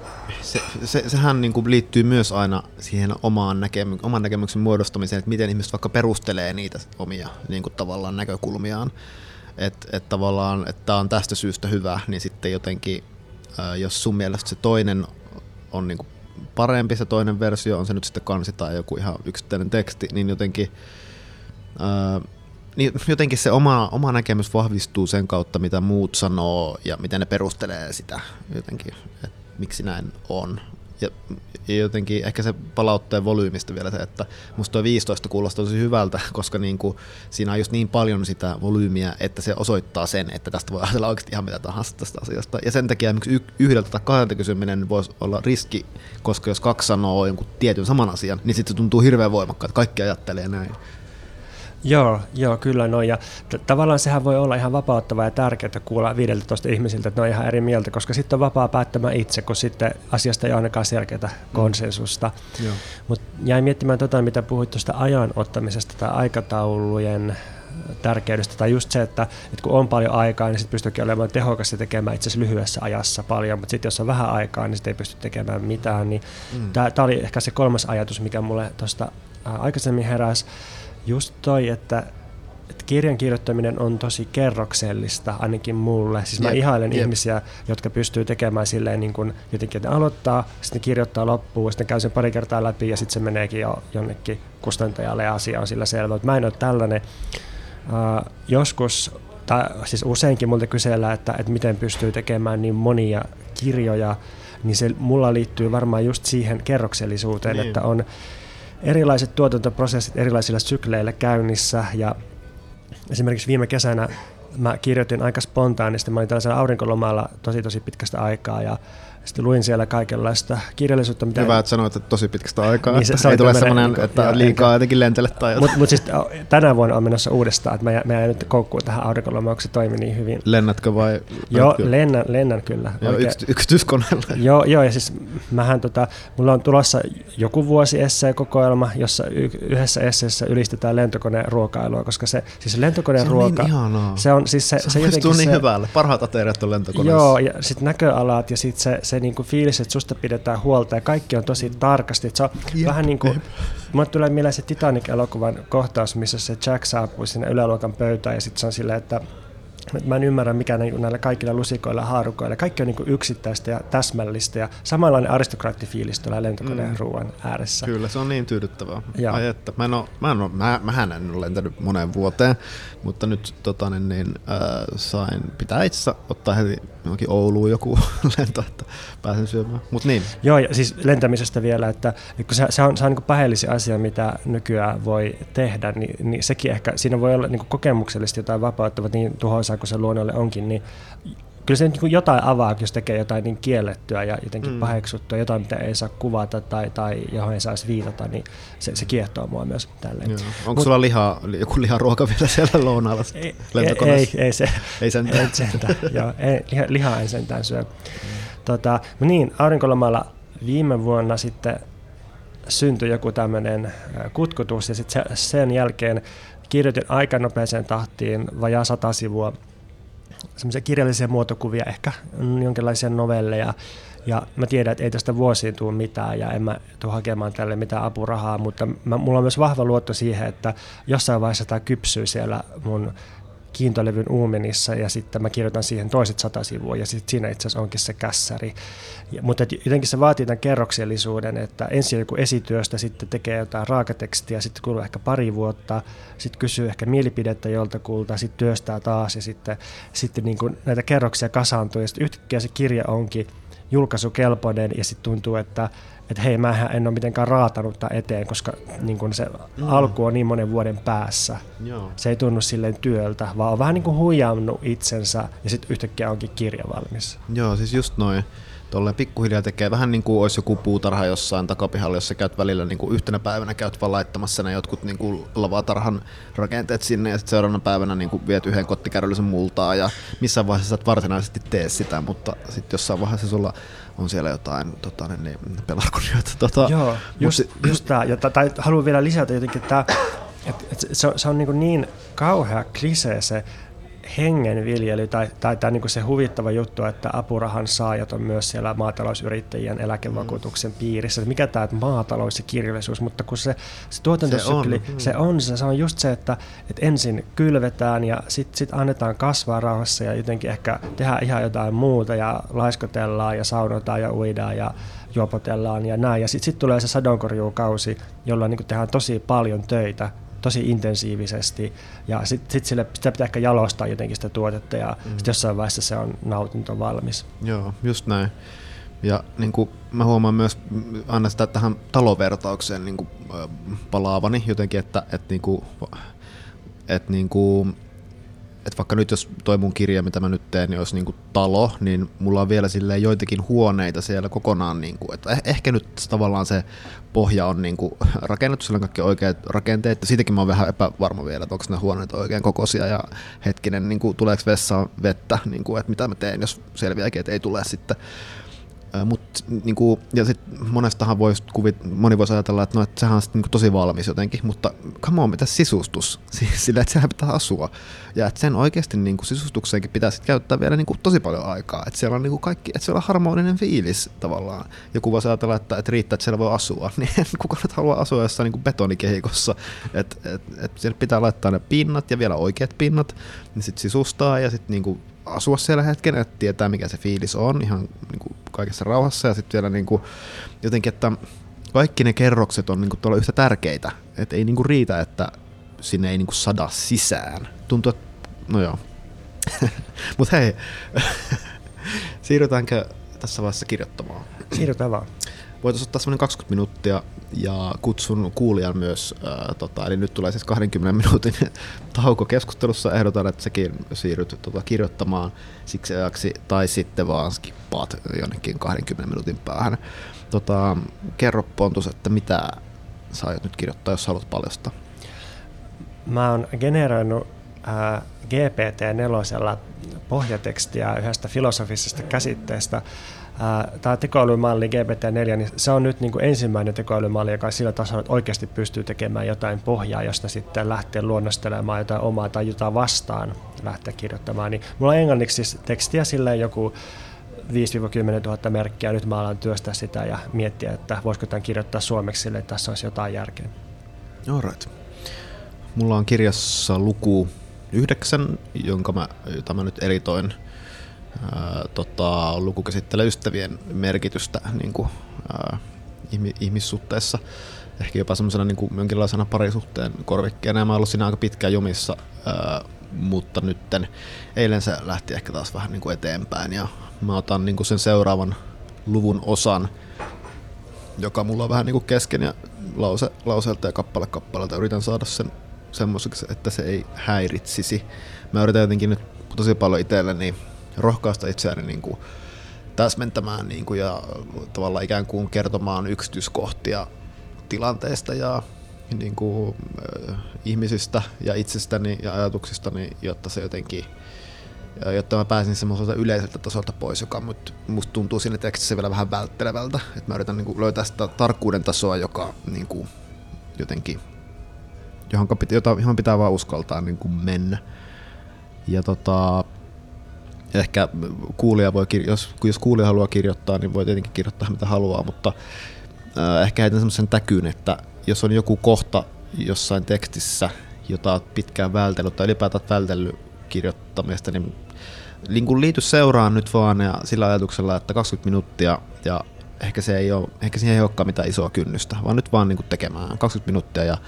se, se, sehän niin kuin liittyy myös aina siihen omaan näkemy, oman näkemyksen muodostamiseen, että miten ihmiset vaikka perustelee niitä omia niin kuin tavallaan näkökulmiaan. Että et tavallaan, että on tästä syystä hyvä, niin sitten jotenkin, jos sun mielestä se toinen on niin kuin parempi, se toinen versio, on se nyt sitten kansi tai joku ihan yksittäinen teksti, niin jotenkin niin jotenkin se oma, oma näkemys vahvistuu sen kautta, mitä muut sanoo ja miten ne perustelee sitä jotenkin, että miksi näin on. Ja, ja jotenkin ehkä se palautteen volyymista vielä se, että musta tuo 15 kuulostaa tosi hyvältä, koska niin kuin, siinä on just niin paljon sitä volyymiä, että se osoittaa sen, että tästä voi ajatella oikeasti ihan mitä tahansa tästä asiasta. Ja sen takia miksi yhdeltä tai kahdelta kysyminen voisi olla riski, koska jos kaksi sanoo jonkun tietyn saman asian, niin sitten se tuntuu hirveän voimakkaat, kaikki ajattelee näin. Joo, joo, kyllä noin. Ja t- tavallaan sehän voi olla ihan vapauttavaa ja tärkeää kuulla 15 ihmisiltä, että ne on ihan eri mieltä, koska sitten on vapaa päättämään itse, kun sitten asiasta ei ole ainakaan selkeää konsensusta. Mm. Mutta jäin miettimään tota, mitä puhuit tuosta ajan ottamisesta tai aikataulujen tärkeydestä, tai just se, että, että kun on paljon aikaa, niin sitten pystyykin olemaan tehokas ja tekemään itse asiassa lyhyessä ajassa paljon, mutta sitten jos on vähän aikaa, niin sitten ei pysty tekemään mitään. Niin mm. Tämä oli ehkä se kolmas ajatus, mikä mulle tuosta aikaisemmin heräsi just toi, että, että kirjan kirjoittaminen on tosi kerroksellista, ainakin mulle. Siis mä yep, ihailen yep. ihmisiä, jotka pystyy tekemään silleen niin kuin jotenkin, että ne aloittaa, sitten kirjoittaa loppuun, sitten käy sen pari kertaa läpi ja sitten se meneekin jo jonnekin kustantajalle ja asia on sillä selvä. Mä en ole tällainen. Uh, joskus, tai siis useinkin multa kysellään, että, että miten pystyy tekemään niin monia kirjoja, niin se mulla liittyy varmaan just siihen kerroksellisuuteen, niin. että on erilaiset tuotantoprosessit erilaisilla sykleillä käynnissä ja esimerkiksi viime kesänä mä kirjoitin aika spontaanisti, mä olin tällaisella aurinkolomalla tosi tosi pitkästä aikaa ja sitten luin siellä kaikenlaista kirjallisuutta. Mitä Hyvä, että sanoit, että tosi pitkästä aikaa, niin se, että se ei tule sellainen, niin, että joo, liikaa jotenkin lentele tai jotain. Mutta mut siis tänä vuonna on menossa uudestaan, että mä, mä jäin nyt koukkuun tähän aurinkolomaukseen, kun se toimi niin hyvin. Lennätkö vai? Joo, lennän, lennän kyllä. Joo, yks, yksityiskoneella. joo, joo, ja siis mähän tota, mulla on tulossa joku vuosi kokoelma, jossa y- yhdessä esseessä ylistetään lentokoneen ruokailua, koska se, siis lentokoneen se on ruoka, niin ihanaa. se on siis se, se, se niin se, hyvälle, parhaat ateriat on lentokoneessa. Joo, ja sitten näköalat ja sitten se, se niinku fiilis, että susta pidetään huolta ja kaikki on tosi tarkasti. se on jep, vähän niin kuin, mulle tulee mieleen se Titanic-elokuvan kohtaus, missä se Jack saapuu sinne yläluokan pöytään ja sitten se on silleen, että Mä en ymmärrä, mikä näillä kaikilla lusikoilla ja haarukoilla. Kaikki on niin yksittäistä ja täsmällistä ja samanlainen aristokraattifiilis tuolla lentokoneen mm. ruoan ääressä. Kyllä, se on niin tyydyttävää. Ai että, mä, en ole, mä, en ole, mä, mähän en ole lentänyt moneen vuoteen, mutta nyt tota, niin, niin, äh, sain pitää itse ottaa heti johonkin Ouluun joku lento, että pääsen syömään. Mut niin. Joo, ja siis lentämisestä vielä, että kun se, se on, se on niin paheellisin asia, mitä nykyään voi tehdä, niin, niin sekin ehkä, siinä voi olla niin kokemuksellisesti jotain vapauttavat niin tuhoisaa kuin se luonnolle onkin, niin kyllä se niin jotain avaa, jos tekee jotain niin kiellettyä ja jotenkin mm. paheksuttua, jotain mitä ei saa kuvata tai, tai johon ei saisi viitata, niin se, se kiehtoo mua myös tälleen. Joo. Onko Mut, sulla liha, joku liharuoka vielä siellä lounaalla ei, ei, ei, se. Ei sentään. Ei sentään. Joo, ei, liha, liha ei sentään syö. Mm. Tota, niin, aurinkolomalla viime vuonna sitten syntyi joku tämmöinen kutkutus ja sitten sen jälkeen kirjoitin aika nopeeseen tahtiin vajaa sata sivua semmoisia kirjallisia muotokuvia, ehkä jonkinlaisia novelleja. Ja mä tiedän, että ei tästä vuosiin tule mitään ja en mä tule hakemaan tälle mitään apurahaa, mutta mä, mulla on myös vahva luotto siihen, että jossain vaiheessa tämä kypsyy siellä mun kiintolevyn uumenissa ja sitten mä kirjoitan siihen toiset sata sivua ja sitten siinä itse asiassa onkin se kässäri. Ja, mutta jotenkin se vaatii tämän kerroksellisuuden, että ensin joku esityöstä, sitten tekee jotain raakatekstiä, sitten kuluu ehkä pari vuotta, sitten kysyy ehkä mielipidettä joltakulta, sitten työstää taas ja sitten, sitten niin kuin näitä kerroksia kasaantuu ja sitten yhtäkkiä se kirja onkin julkaisukelpoinen ja sitten tuntuu, että että hei, mä en ole mitenkään raatanut tämän eteen, koska niin kun se mm. alku on niin monen vuoden päässä. Joo. Se ei tunnu silleen työltä, vaan on vähän niin kuin huijannut itsensä ja sitten yhtäkkiä onkin kirja valmis. Joo, siis just noin. tolleen pikkuhiljaa tekee vähän niin kuin olisi joku puutarha jossain takapihalla, jossa käyt välillä niin kuin yhtenä päivänä käyt vaan laittamassa ne jotkut niin kuin lavatarhan rakenteet sinne ja sitten seuraavana päivänä niin kuin viet yhden kottikärryllisen multaa ja missään vaiheessa et varsinaisesti tee sitä, mutta sitten jossain vaiheessa sulla on siellä jotain tota, niin, niin pelarkunioita. Tota, Joo, just, si- just tämä. Ja t- tai haluan vielä lisätä jotenkin, että et, et se, on- se on niin, niin kauhea klisee se hengenviljely tai, tai tämä niin se huvittava juttu, että apurahan saajat on myös siellä maatalousyrittäjien eläkevakuutuksen piirissä. Mikä tämä maatalous ja kirjallisuus, mutta kun se, se tuotantosykli, Se on, mm. se on, se, se on just se, että, että ensin kylvetään ja sitten sit annetaan kasvaa rauhassa ja jotenkin ehkä tehdään ihan jotain muuta ja laiskotellaan ja saunotaan ja uidaan ja juopotellaan ja näin. Ja sitten sit tulee se sadonkorjuukausi, jolloin niin tehdään tosi paljon töitä tosi intensiivisesti ja sitten sit sille, sitä pitää ehkä jalostaa jotenkin sitä tuotetta ja mm. sitten jossain vaiheessa se on nautinto valmis. Joo, just näin. Ja niin kuin mä huomaan myös aina sitä tähän talovertaukseen niin kuin, palaavani jotenkin, että, että, niin kuin, että, niin kuin, että vaikka nyt jos toi mun kirja, mitä mä nyt teen, niin olisi niin kuin talo, niin mulla on vielä silleen joitakin huoneita siellä kokonaan, niin kuin, että eh- ehkä nyt tavallaan se pohja on niin kuin rakennettu, sillä on kaikki oikeat rakenteet, ja siitäkin mä oon vähän epävarma vielä, että onko ne huoneet oikein kokoisia, ja hetkinen, niin kuin, tuleeko vessaan vettä, niin kuin, että mitä mä teen, jos selviääkin, että ei tule sitten. Mut, niinku, ja sit monestahan vois kuvit, moni voisi ajatella, että no, et sehän on sit, niinku, tosi valmis jotenkin, mutta come on, mitä sisustus? Sillä, että sehän pitää asua. Ja että sen oikeasti niinku, sisustukseenkin pitää sit käyttää vielä niinku, tosi paljon aikaa. Että siellä on niinku, kaikki, että siellä on harmoninen fiilis tavallaan. Joku voisi ajatella, että, että riittää, että siellä voi asua. Niin kuka nyt haluaa asua jossain niinku, betonikehikossa. Että et, et siellä pitää laittaa ne pinnat ja vielä oikeat pinnat, niin sitten sisustaa ja sitten niinku, asua siellä hetken, että tietää mikä se fiilis on ihan niin kuin kaikessa rauhassa ja sitten vielä niin kuin, jotenkin, että kaikki ne kerrokset on niin kuin tuolla yhtä tärkeitä, että ei niin kuin riitä, että sinne ei niin kuin sada sisään. Tuntuu, että no joo. Mutta hei, siirrytäänkö tässä vaiheessa kirjoittamaan? Siirrytään vaan. Voitaisiin ottaa semmoinen 20 minuuttia ja kutsun kuulijan myös, ää, tota, eli nyt tulee siis 20 minuutin tauko keskustelussa. Ehdotan, että sekin siirryt tota, kirjoittamaan siksi ajaksi, tai sitten vaan skippaat jonnekin 20 minuutin päähän. Tota, kerro Pontus, että mitä sä aiot nyt kirjoittaa, jos haluat paljastaa. Mä oon generoinut ää, GPT-4 pohjatekstiä yhdestä filosofisesta käsitteestä. Tämä tekoälymalli GPT-4, niin se on nyt niin kuin ensimmäinen tekoälymalli, joka sillä tasolla, että oikeasti pystyy tekemään jotain pohjaa, josta sitten lähtee luonnostelemaan jotain omaa tai jotain vastaan lähteä kirjoittamaan. Niin mulla on englanniksi siis tekstiä silleen joku 5-10 000 merkkiä. Nyt mä alan työstää sitä ja miettiä, että voisiko tämän kirjoittaa suomeksi sille, että tässä olisi jotain järkeä. Alright. Mulla on kirjassa luku yhdeksän, jonka mä, jota mä nyt editoin. Tota, luku ystävien merkitystä niin kuin, ää, ihmi, ihmissuhteessa. Ehkä jopa semmoisena niin jonkinlaisena parisuhteen korvikkeena. Mä oon ollut siinä aika pitkään jumissa, ää, mutta nytten eilen se lähti ehkä taas vähän niin kuin eteenpäin. Ja mä otan niin kuin sen seuraavan luvun osan, joka mulla on vähän niin kuin kesken ja lause, lauseelta ja kappale kappaleelta yritän saada sen semmoiseksi, että se ei häiritsisi. Mä yritän jotenkin nyt tosi paljon itselleni rohkaista itseäni niin kuin täsmentämään niin kuin ja tavallaan ikään kuin kertomaan yksityiskohtia tilanteesta ja niin kuin, äh, ihmisistä ja itsestäni ja ajatuksistani, jotta se jotenkin jotta mä pääsin semmoiselta yleiseltä tasolta pois, joka mut, musta tuntuu siinä tekstissä vielä vähän välttelevältä. Että mä yritän niinku löytää sitä tarkkuuden tasoa, joka niinku, jotenkin, johon, jota, johon pitää vaan uskaltaa niinku mennä. Ja tota, ehkä kuulija voi, jos, jos kuulija haluaa kirjoittaa, niin voi tietenkin kirjoittaa mitä haluaa, mutta äh, ehkä heitän semmoisen täkyyn, että jos on joku kohta jossain tekstissä, jota oot pitkään vältellyt tai ylipäätään vältellyt kirjoittamista, niin, niin kun liity seuraan nyt vaan ja sillä ajatuksella, että 20 minuuttia ja ehkä, se ei ole, ehkä siihen ei olekaan mitään isoa kynnystä, vaan nyt vaan niin tekemään 20 minuuttia ja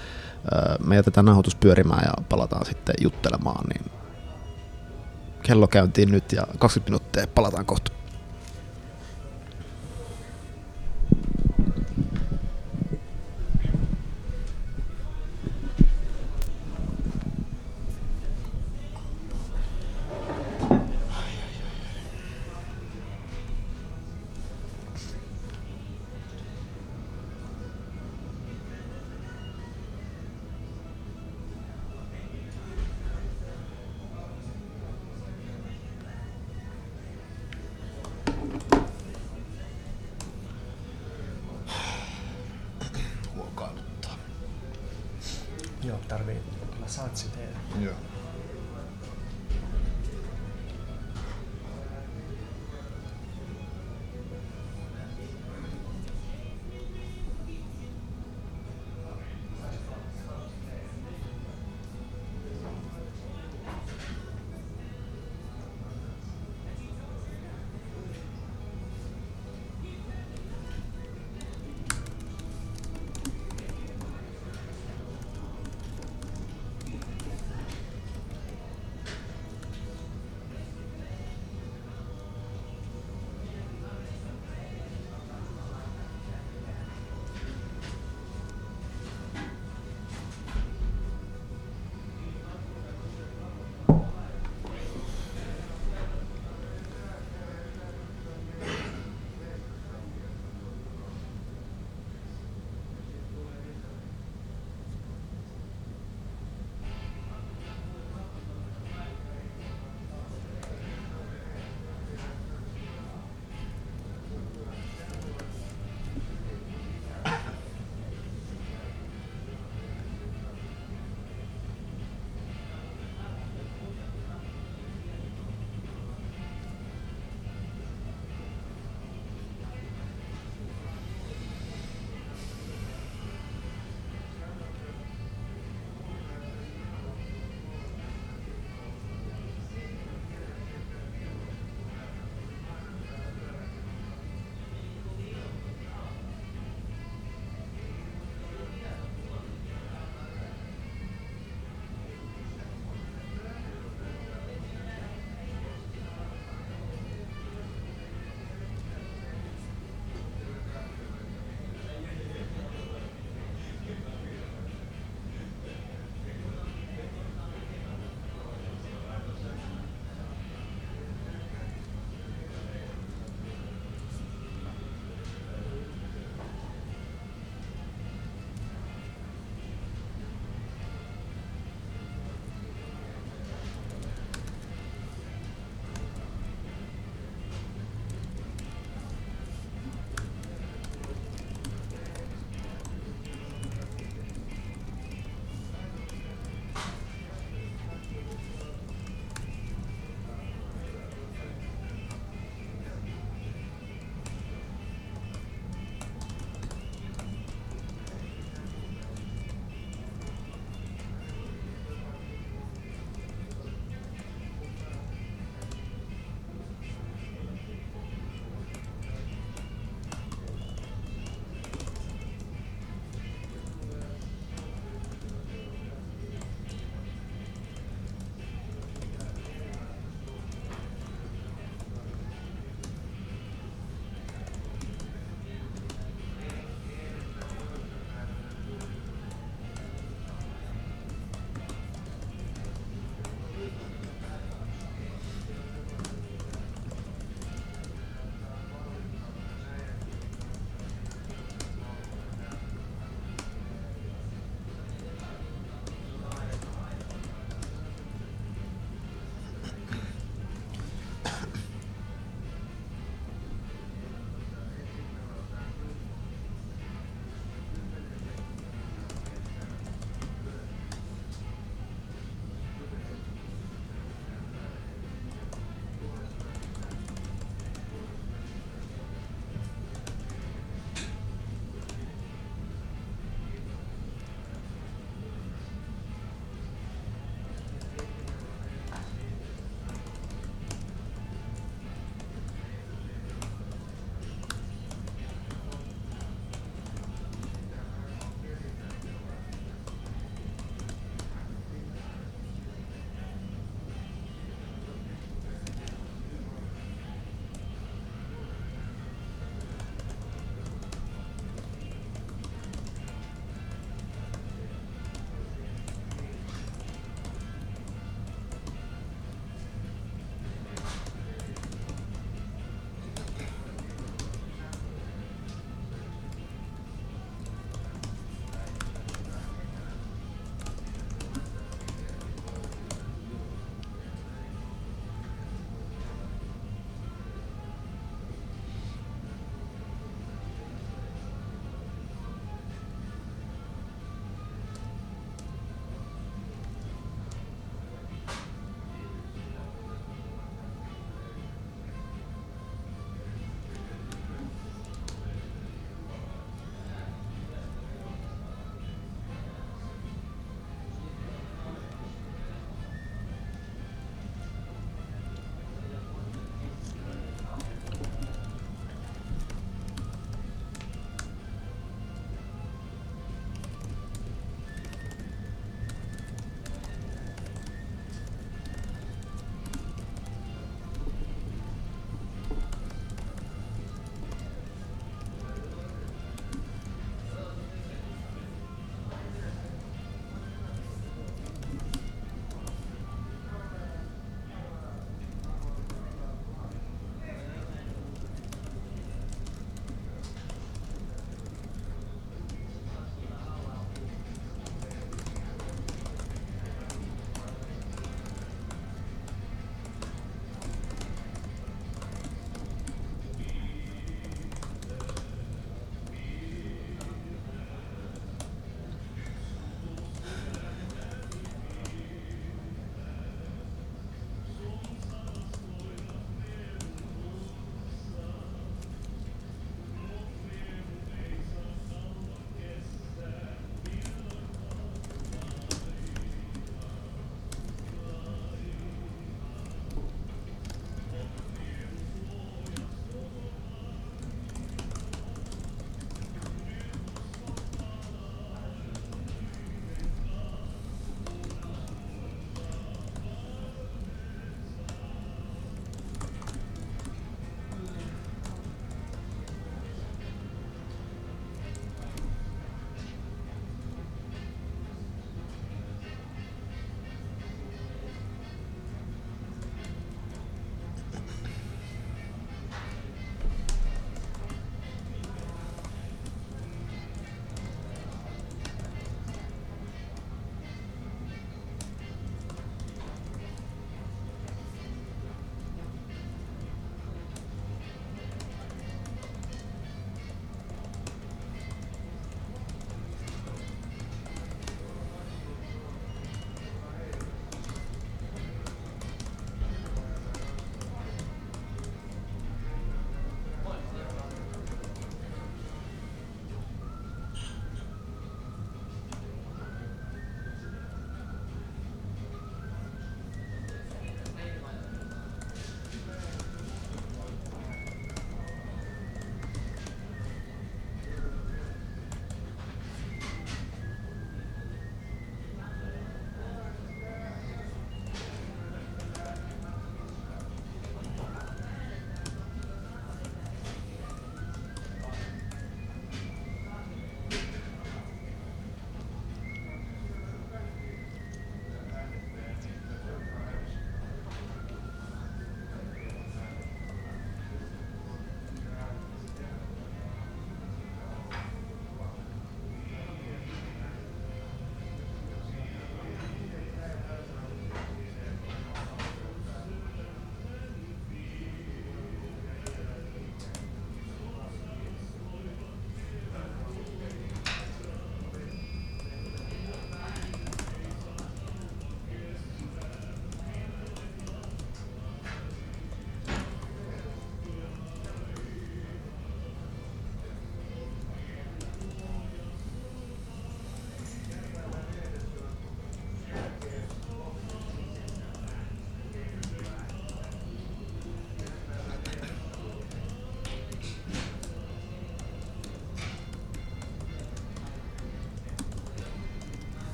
ö, me jätetään nauhoitus pyörimään ja palataan sitten juttelemaan, niin kello käyntiin nyt ja 20 minuuttia palataan kohta.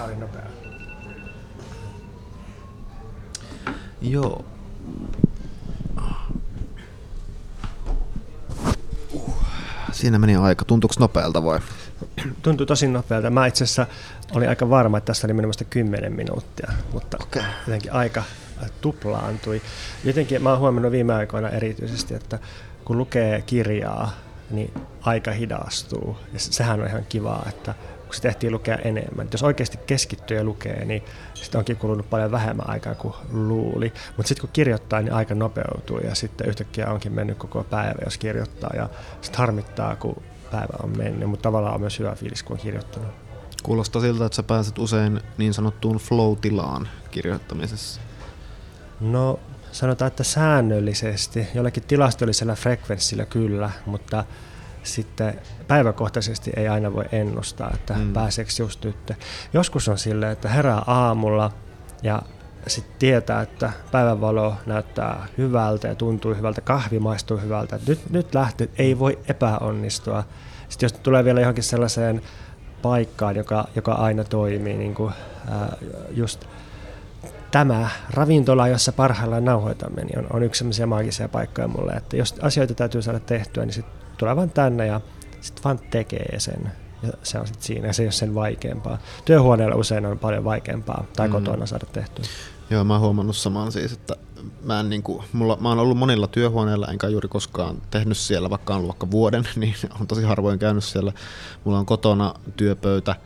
Sehän oli nopea. Joo. Siinä meni aika. Tuntuuko nopealta vai? Tuntui tosi nopealta. Mä itse asiassa olin aika varma, että tässä oli minun 10 minuuttia, mutta okay. jotenkin aika tuplaantui. Jotenkin mä oon huomannut viime aikoina erityisesti, että kun lukee kirjaa, niin aika hidastuu. Ja sehän on ihan kivaa, että kun se tehtiin lukea enemmän. Jos oikeasti keskittyy ja lukee, niin sitten onkin kulunut paljon vähemmän aikaa kuin luuli. Mutta sitten kun kirjoittaa, niin aika nopeutuu ja sitten yhtäkkiä onkin mennyt koko päivä, jos kirjoittaa. Ja sitten harmittaa, kun päivä on mennyt, mutta tavallaan on myös hyvä fiilis, kun on kirjoittanut. Kuulostaa siltä, että sä pääset usein niin sanottuun flow-tilaan kirjoittamisessa. No sanotaan, että säännöllisesti, jollakin tilastollisella frekvenssillä kyllä, mutta sitten päiväkohtaisesti ei aina voi ennustaa, että mm. pääseekö just nyt. Joskus on silleen, että herää aamulla ja sitten tietää, että päivänvalo näyttää hyvältä ja tuntuu hyvältä, kahvi maistuu hyvältä. Nyt, nyt lähtee, ei voi epäonnistua. Sitten jos tulee vielä johonkin sellaiseen paikkaan, joka, joka aina toimii, niin kuin, ää, just tämä ravintola, jossa parhaillaan nauhoitamme, niin on, on yksi sellaisia maagisia paikkoja mulle, että jos asioita täytyy saada tehtyä, niin sitten tulee vaan tänne ja sitten vaan tekee sen. Ja se on sitten siinä, se ei ole sen vaikeampaa. Työhuoneella usein on paljon vaikeampaa tai mm. kotona saada tehtyä. Joo, mä oon huomannut saman siis, että mä, en niin kuin, mulla, mä oon ollut monilla työhuoneilla, enkä juuri koskaan tehnyt siellä, vaikka on ollut vaikka vuoden, niin on tosi harvoin käynyt siellä. Mulla on kotona työpöytä,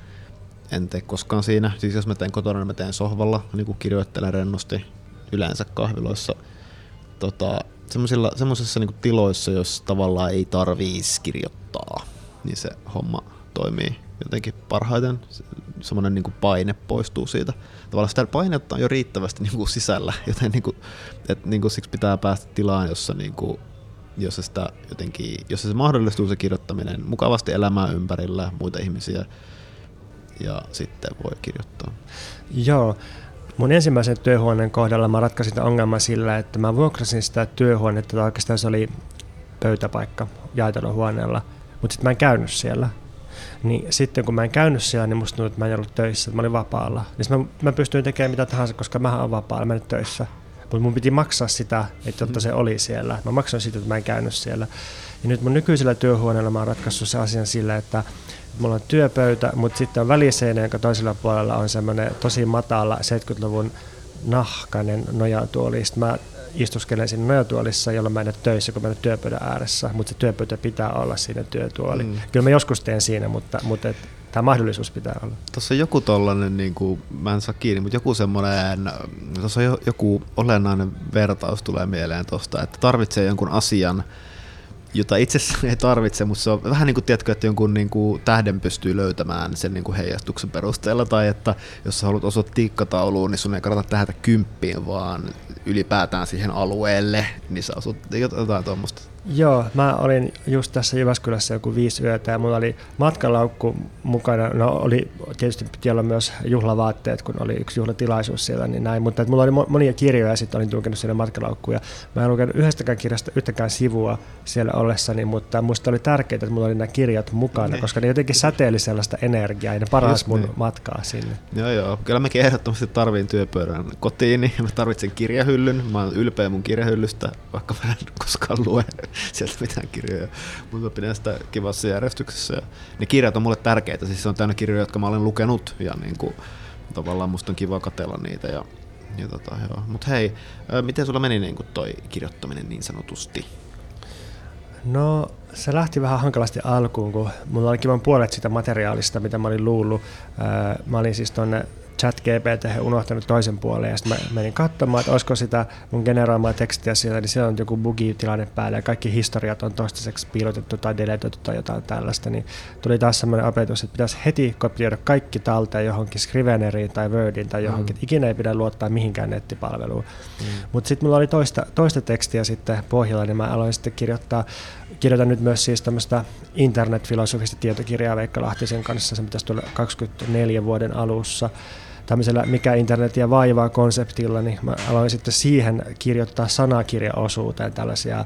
en tee koskaan siinä. Siis jos mä teen kotona, niin mä teen sohvalla, niin kuin kirjoittelen rennosti yleensä kahviloissa. Tota, semmoisissa niin tiloissa, jos tavallaan ei tarviisi kirjoittaa, niin se homma toimii jotenkin parhaiten. Semmoinen niin paine poistuu siitä. Tavallaan sitä painetta on jo riittävästi niin kuin sisällä, joten niin kuin, et, niin kuin siksi pitää päästä tilaan, jossa niin kuin, jossa, sitä jotenkin, jossa se mahdollistuu se kirjoittaminen mukavasti elämää ympärillä, muita ihmisiä, ja sitten voi kirjoittaa. Joo, Mun ensimmäisen työhuoneen kohdalla mä ratkaisin ongelman sillä, että mä vuokrasin sitä työhuonetta, tai oikeastaan se oli pöytäpaikka jaeteluhuoneella, mutta sitten mä en käynyt siellä. Niin sitten kun mä en käynyt siellä, niin musta tuntui, että mä en ollut töissä, että mä olin vapaalla. Niin mä, mä pystyin tekemään mitä tahansa, koska mä olen vapaalla, mä en töissä. Mutta mun piti maksaa sitä, että jotta se oli siellä. Mä maksoin sitä, että mä en käynyt siellä. Ja nyt mun nykyisellä työhuoneella mä oon ratkaissut se asian sillä, että mulla on työpöytä, mutta sitten on väliseinä, jonka toisella puolella on semmoinen tosi matala 70-luvun nahkainen nojatuoli. Sitten mä istuskelen siinä nojatuolissa, jolloin mä en ole töissä, kun mä en työpöydän ääressä, mutta se työpöytä pitää olla siinä työtuoli. Mm. Kyllä mä joskus teen siinä, mutta, mutta et, tämä mahdollisuus pitää olla. Tuossa on joku tollainen, niin kuin, mä en saa kiinni, mutta joku semmoinen, tuossa on joku olennainen vertaus tulee mieleen tuosta, että tarvitsee jonkun asian, jota itse ei tarvitse, mutta se on vähän niin kuin, tiedätkö, että jonkun niin kuin, tähden pystyy löytämään sen niin kuin heijastuksen perusteella, tai että jos sä haluat osua tiikkatauluun, niin sun ei kannata tähdätä kymppiin, vaan ylipäätään siihen alueelle, niin sä osut jotain tuommoista. Joo, mä olin just tässä Jyväskylässä joku viisi yötä ja mulla oli matkalaukku mukana. No oli, tietysti piti olla myös juhlavaatteet, kun oli yksi juhlatilaisuus siellä, niin näin. Mutta mulla oli monia kirjoja ja sitten olin tunkenut sinne matkalaukkuun. Ja mä en lukenut yhdestäkään kirjasta yhtäkään sivua siellä ollessani, mutta musta oli tärkeää, että mulla oli nämä kirjat mukana, niin. koska ne jotenkin säteili sellaista energiaa ja ne paras mun niin. matkaa sinne. Joo, joo. Kyllä mäkin ehdottomasti tarviin työpöydän kotiin, niin mä tarvitsen kirjahyllyn. Mä oon ylpeä mun kirjahyllystä, vaikka mä en koskaan lue sieltä mitään kirjoja, mutta pidän sitä kivassa järjestyksessä. Ja ne kirjat on mulle tärkeitä, siis se on täynnä kirjoja, jotka mä olen lukenut ja niin kuin, tavallaan musta on kiva katella niitä. Ja, ja tota, joo. Mut hei, miten sulla meni niin kuin toi kirjoittaminen niin sanotusti? No se lähti vähän hankalasti alkuun, kun mulla oli kivan puolet sitä materiaalista, mitä mä olin luullut. Mä olin siis tuonne chat GPT unohtanut toisen puolen ja sitten mä menin katsomaan, että olisiko sitä mun generoimaa tekstiä siellä, niin siellä on joku bugi-tilanne päällä ja kaikki historiat on toistaiseksi piilotettu tai deletoitu tai jotain tällaista, niin tuli taas semmoinen opetus, että pitäisi heti kopioida kaikki talteen johonkin Scriveneriin tai Wordiin tai johonkin. Mm. Ikinä ei pidä luottaa mihinkään nettipalveluun. Mm. Mutta sitten mulla oli toista, toista tekstiä sitten pohjalla, niin mä aloin sitten kirjoittaa kirjoitan nyt myös siis tämmöistä internetfilosofista tietokirjaa Veikka Lahtisen kanssa, se pitäisi tulla 24 vuoden alussa tämmöisellä mikä internetiä vaivaa konseptilla, niin mä aloin sitten siihen kirjoittaa sanakirjaosuuteen tällaisia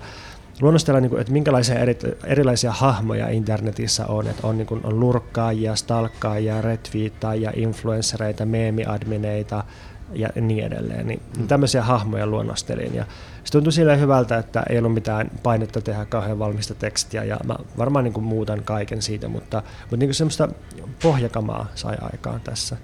luonnostella, niin kuin, että minkälaisia eri, erilaisia hahmoja internetissä on. Että on, niin kuin, on lurkkaajia, stalkkaajia, retweettaajia, influenssereita, meemiadmineita ja niin edelleen. Niin mm. Tämmöisiä hahmoja luonnostelin. Ja se tuntui silleen hyvältä, että ei ollut mitään painetta tehdä kauhean valmista tekstiä. Ja mä varmaan niin kuin muutan kaiken siitä, mutta, mutta niin kuin semmoista pohjakamaa sai aikaan tässä.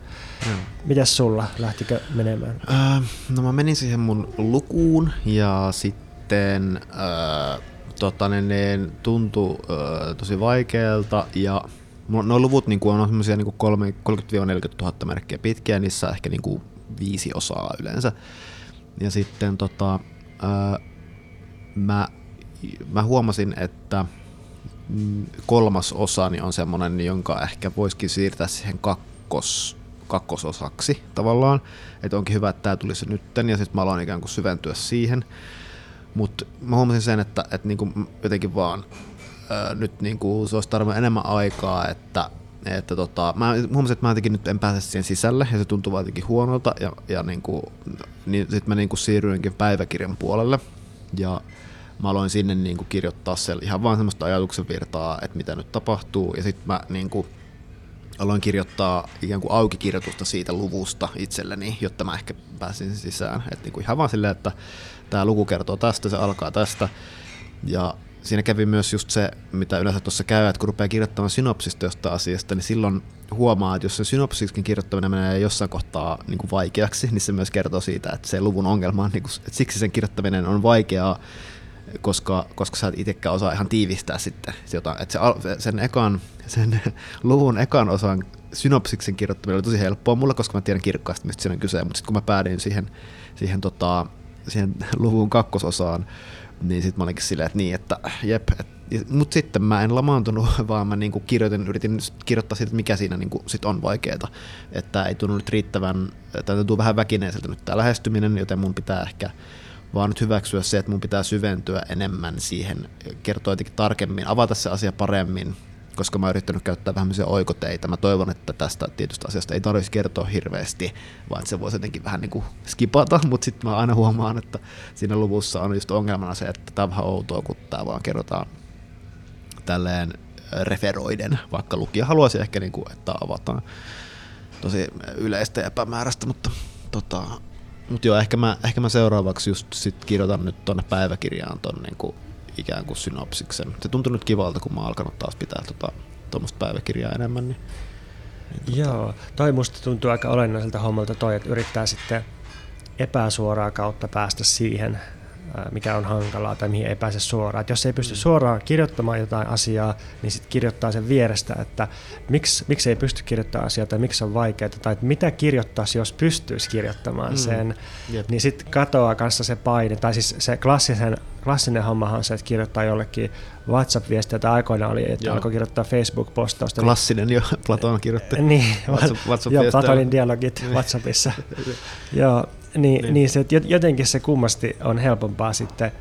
Mm. Mitäs sulla? Lähtikö menemään? Äh, no mä menin siihen mun lukuun ja sitten äh, tota, ne, ne tuntui äh, tosi vaikealta ja nuo luvut niin kuin on semmoisia niin 30-40 000 merkkiä pitkiä, niissä ehkä niin kuin viisi osaa yleensä. Ja sitten tota, äh, mä, mä huomasin, että kolmas osani on semmoinen, jonka ehkä voisikin siirtää siihen kakkos, kakkososaksi tavallaan. Että onkin hyvä, että tämä tulisi nytten ja sitten mä aloin ikään kuin syventyä siihen. Mutta mä huomasin sen, että, että niinku jotenkin vaan ää, nyt niinku se olisi tarvinnut enemmän aikaa, että, että tota, mä huomasin, että mä jotenkin nyt en pääse siihen sisälle ja se tuntuu vaan jotenkin huonolta ja, ja niinku, niin sitten mä niinku siirryinkin päiväkirjan puolelle ja mä aloin sinne niinku kirjoittaa siellä ihan vaan semmoista ajatuksen virtaa, että mitä nyt tapahtuu ja sitten mä niinku, aloin kirjoittaa ikään kuin aukikirjoitusta siitä luvusta itselleni, jotta mä ehkä pääsin sisään. Et niin kuin ihan vaan silleen, että tämä luku kertoo tästä, se alkaa tästä. Ja siinä kävi myös just se, mitä yleensä tuossa käy, että kun rupeaa kirjoittamaan synopsista jostain asiasta, niin silloin huomaa, että jos se synopsiskin kirjoittaminen menee jossain kohtaa niin kuin vaikeaksi, niin se myös kertoo siitä, että se luvun ongelma on, niin kuin, että siksi sen kirjoittaminen on vaikeaa, koska, koska sä et itsekään osaa ihan tiivistää sitten jotain. Että se, sen, ekan, sen luvun ekan osan synopsiksen kirjoittaminen oli tosi helppoa mulle, koska mä tiedän kirkkaasti, mistä siinä on kyse, mutta sitten kun mä päädyin siihen, siihen, tota, siihen luvun kakkososaan, niin sitten mä olinkin silleen, että niin, että jep, et, mutta sitten mä en lamaantunut, vaan mä niinku kirjoitin, yritin kirjoittaa siitä, mikä siinä niinku sit on vaikeaa. Että ei tunnu nyt riittävän, että tuntuu vähän väkineiseltä nyt tämä lähestyminen, joten mun pitää ehkä vaan nyt hyväksyä se, että mun pitää syventyä enemmän siihen, kertoa jotenkin tarkemmin, avata se asia paremmin, koska mä oon yrittänyt käyttää vähän oikoteita. Mä toivon, että tästä tietystä asiasta ei tarvitsisi kertoa hirveästi, vaan se voisi jotenkin vähän niin kuin skipata, mutta sitten mä aina huomaan, että siinä luvussa on just ongelmana se, että tämä on vähän outoa, kun tämä vaan kerrotaan tälleen referoiden, vaikka lukija haluaisi ehkä, niin kuin, että avataan tosi yleistä ja epämääräistä, mutta tota, mutta joo, ehkä mä, ehkä mä seuraavaksi just sit kirjoitan nyt tuonne päiväkirjaan ton niinku ikään kuin synopsiksen. Se tuntuu nyt kivalta, kun mä oon alkanut taas pitää tota, tuommoista päiväkirjaa enemmän. Niin, niin tota... Joo, toi musta tuntuu aika olennaiselta hommalta toi, että yrittää sitten epäsuoraa kautta päästä siihen, mikä on hankalaa tai mihin ei pääse suoraan. Et jos ei pysty mm. suoraan kirjoittamaan jotain asiaa, niin sitten kirjoittaa sen vierestä, että miksi, miksi ei pysty kirjoittamaan asiaa tai miksi on vaikeaa tai että mitä kirjoittaisi, jos pystyisi kirjoittamaan mm. sen. Jep. Niin sitten katoaa kanssa se paine, tai siis se klassisen, klassinen hommahan on se, että kirjoittaa jollekin WhatsApp-viestiä, tai aikoina oli, että Joo. alkoi kirjoittaa Facebook-postausta. Klassinen jo, Platon kirjoitti. niin, WhatsApp, WhatsApp joo, Platonin dialogit niin. WhatsAppissa. Joo, niin, niin. niin se, että jotenkin se kummasti on helpompaa sitten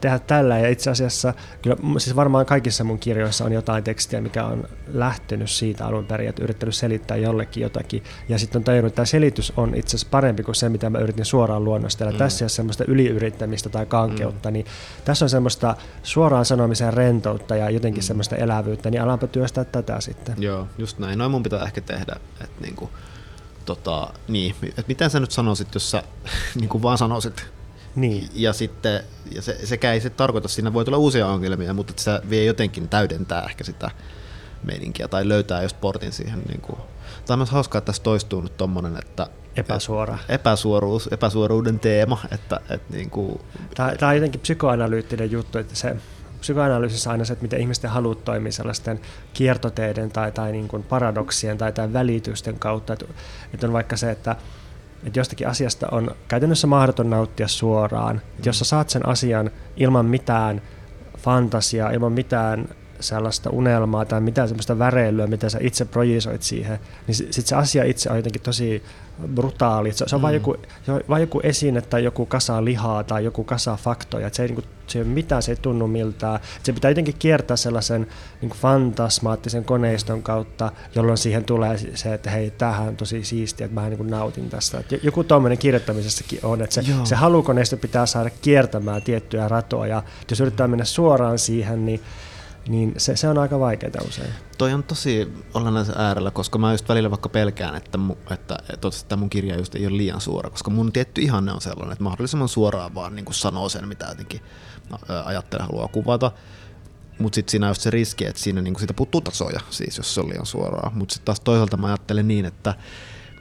tehdä tällä. Ja itse asiassa kyllä siis varmaan kaikissa mun kirjoissa on jotain tekstiä, mikä on lähtenyt siitä alun perin, että yrittänyt selittää jollekin jotakin. Ja sitten on tajunnut, että tämä selitys on itse asiassa parempi kuin se, mitä mä yritin suoraan luonnostella. Mm. Tässä ei ole semmoista yliyrittämistä tai kankeutta, mm. niin tässä on semmoista suoraan sanomisen rentoutta ja jotenkin mm. semmoista elävyyttä, niin alanpa työstää tätä sitten. Joo, just näin. Noin mun pitää ehkä tehdä, että niinku, tota, niin, että miten sä nyt sanoisit, jos sä niin kuin vaan sanoisit niin. Ja sitten ja se, sekä ei se tarkoita, että siinä voi tulla uusia ongelmia, mutta että se vie jotenkin täydentää ehkä sitä meininkiä tai löytää just portin siihen. Niin kuin. Tämä on myös hauskaa, että tässä toistuu nyt tommonen, että Epäsuora. Epäsuoruus, epäsuoruuden teema. Että, että niin kuin... tämä, tämä on jotenkin psykoanalyyttinen juttu, että se psykoanalyysissä aina se, että miten ihmisten halut toimii sellaisten kiertoteiden tai, tai niin kuin paradoksien tai, tai välitysten kautta. Että, että on vaikka se, että, että jostakin asiasta on käytännössä mahdoton nauttia suoraan. Että jos sä saat sen asian ilman mitään fantasiaa, ilman mitään sellaista unelmaa tai mitään sellaista väreilyä, mitä sä itse projisoit siihen, niin sitten se asia itse on jotenkin tosi brutaali. Se, se on mm. vain joku, joku esine tai joku kasa lihaa tai joku kasa faktoja. Et se, ei, niin kuin, se ei ole mitään, se ei tunnu miltään. Se pitää jotenkin kiertää sellaisen niin fantasmaattisen koneiston kautta, jolloin siihen tulee se, että hei, tämähän on tosi siistiä, että mä niin nautin tästä. Et joku tuommoinen kirjoittamisessakin on, että se, se halukoneisto pitää saada kiertämään tiettyjä ratoja. Jos yrittää mennä suoraan siihen, niin niin se, se on aika vaikeaa usein. Toi on tosi olennaisen äärellä, koska mä just välillä vaikka pelkään, että, mu, että, että, että mun kirja just ei ole liian suora, koska mun tietty ihanne on sellainen, että mahdollisimman suoraan vaan niin sanoo sen, mitä jotenkin no, ajattelee haluaa kuvata. Mutta sitten siinä on just se riski, että siinä niin siitä puuttuu tasoja, siis jos se on liian suoraa. Mutta sitten taas toisaalta mä ajattelen niin, että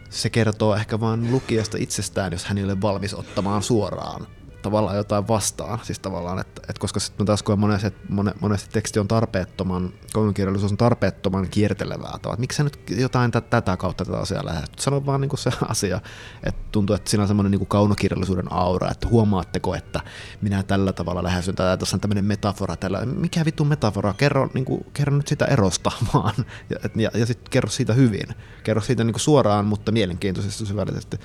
se kertoo ehkä vain lukijasta itsestään, jos hän ei ole valmis ottamaan suoraan tavallaan jotain vastaan. Siis tavallaan, että, että koska sitten taas koen monesti, monesti teksti on tarpeettoman, koulukirjallisuus on tarpeettoman kiertelevää. Että miksi sä nyt jotain t- tätä kautta tätä asiaa lähdet? Sano vaan niin kuin se asia, että tuntuu, että siinä on semmoinen niin kaunokirjallisuuden aura, että huomaatteko, että minä tällä tavalla lähestyn, tai tässä on tämmöinen metafora, tällä, mikä vittu metafora, kerro, niin kuin, kerro nyt sitä erosta vaan, ja, ja, ja sitten kerro siitä hyvin. Kerro siitä niin kuin suoraan, mutta mielenkiintoisesti syvällisesti.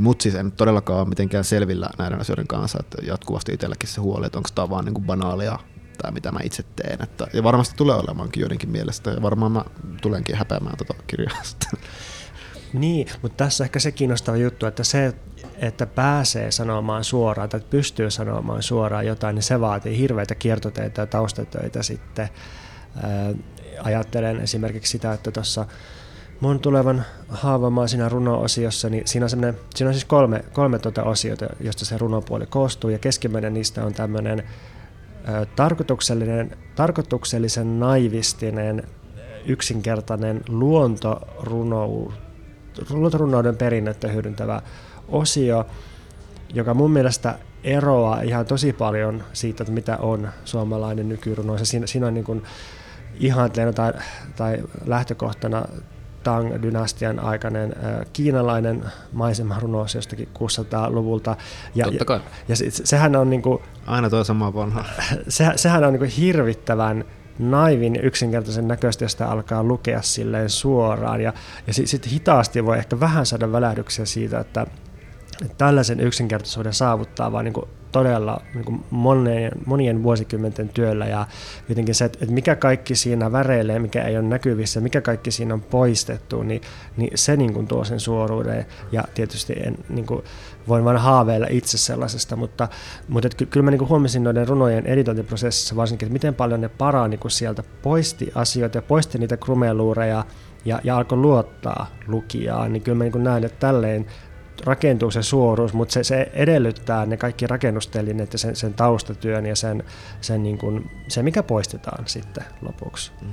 Mutta siis en todellakaan ole mitenkään selvillä näiden asioiden kanssa, että jatkuvasti itselläkin se huoli, että onko tämä vaan niin kuin banaalia tai mitä mä itse teen. Että, ja varmasti tulee olemaankin joidenkin mielestä, ja varmaan mä tulenkin häpeämään tuota kirjaa Niin, mutta tässä ehkä se kiinnostava juttu, että se, että pääsee sanomaan suoraan tai pystyy sanomaan suoraan jotain, niin se vaatii hirveitä kiertoteita ja taustatöitä sitten. ajattelen esimerkiksi sitä, että tuossa mun tulevan haavamaa siinä runo-osiossa, niin siinä on, siinä on siis kolme, kolme tuota osiota, josta se runopuoli koostuu, ja keskimmäinen niistä on tämmöinen tarkoituksellinen, tarkoituksellisen naivistinen, yksinkertainen luontoruno, luontorunouden perinnettä hyödyntävä osio, joka mun mielestä eroaa ihan tosi paljon siitä, että mitä on suomalainen nykyruno. Siinä, siinä on niin kuin ihanteena tai, tai lähtökohtana Tang-dynastian aikainen kiinalainen maisemarunous jostakin 600-luvulta. Ja, Totta kai. Ja, ja se, sehän on niin kuin, Aina tuo sama vanha. Se, sehän on niin kuin hirvittävän naivin yksinkertaisen näköistä, josta alkaa lukea silleen suoraan. Ja, ja sitten sit hitaasti voi ehkä vähän saada välähdyksiä siitä, että, että tällaisen yksinkertaisuuden saavuttaa vaan niin todella niin kuin monien, monien vuosikymmenten työllä. Ja jotenkin se, että mikä kaikki siinä väreilee, mikä ei ole näkyvissä, mikä kaikki siinä on poistettu, niin, niin se niin kuin tuo sen suoruuden ja tietysti en, niin kuin, voin vain haaveilla itse sellaisesta, mutta, mutta että kyllä mä niin kuin huomasin noiden runojen editointiprosessissa varsinkin, että miten paljon ne parani, kun sieltä poisti asioita ja poisti niitä krumeluureja ja, ja alkoi luottaa lukijaan, niin kyllä mä niin näen, että tälleen rakentuu se suoruus, mutta se, se edellyttää ne kaikki rakennustelineet ja sen, sen taustatyön ja sen, sen niin kuin, se, mikä poistetaan sitten lopuksi. Mm.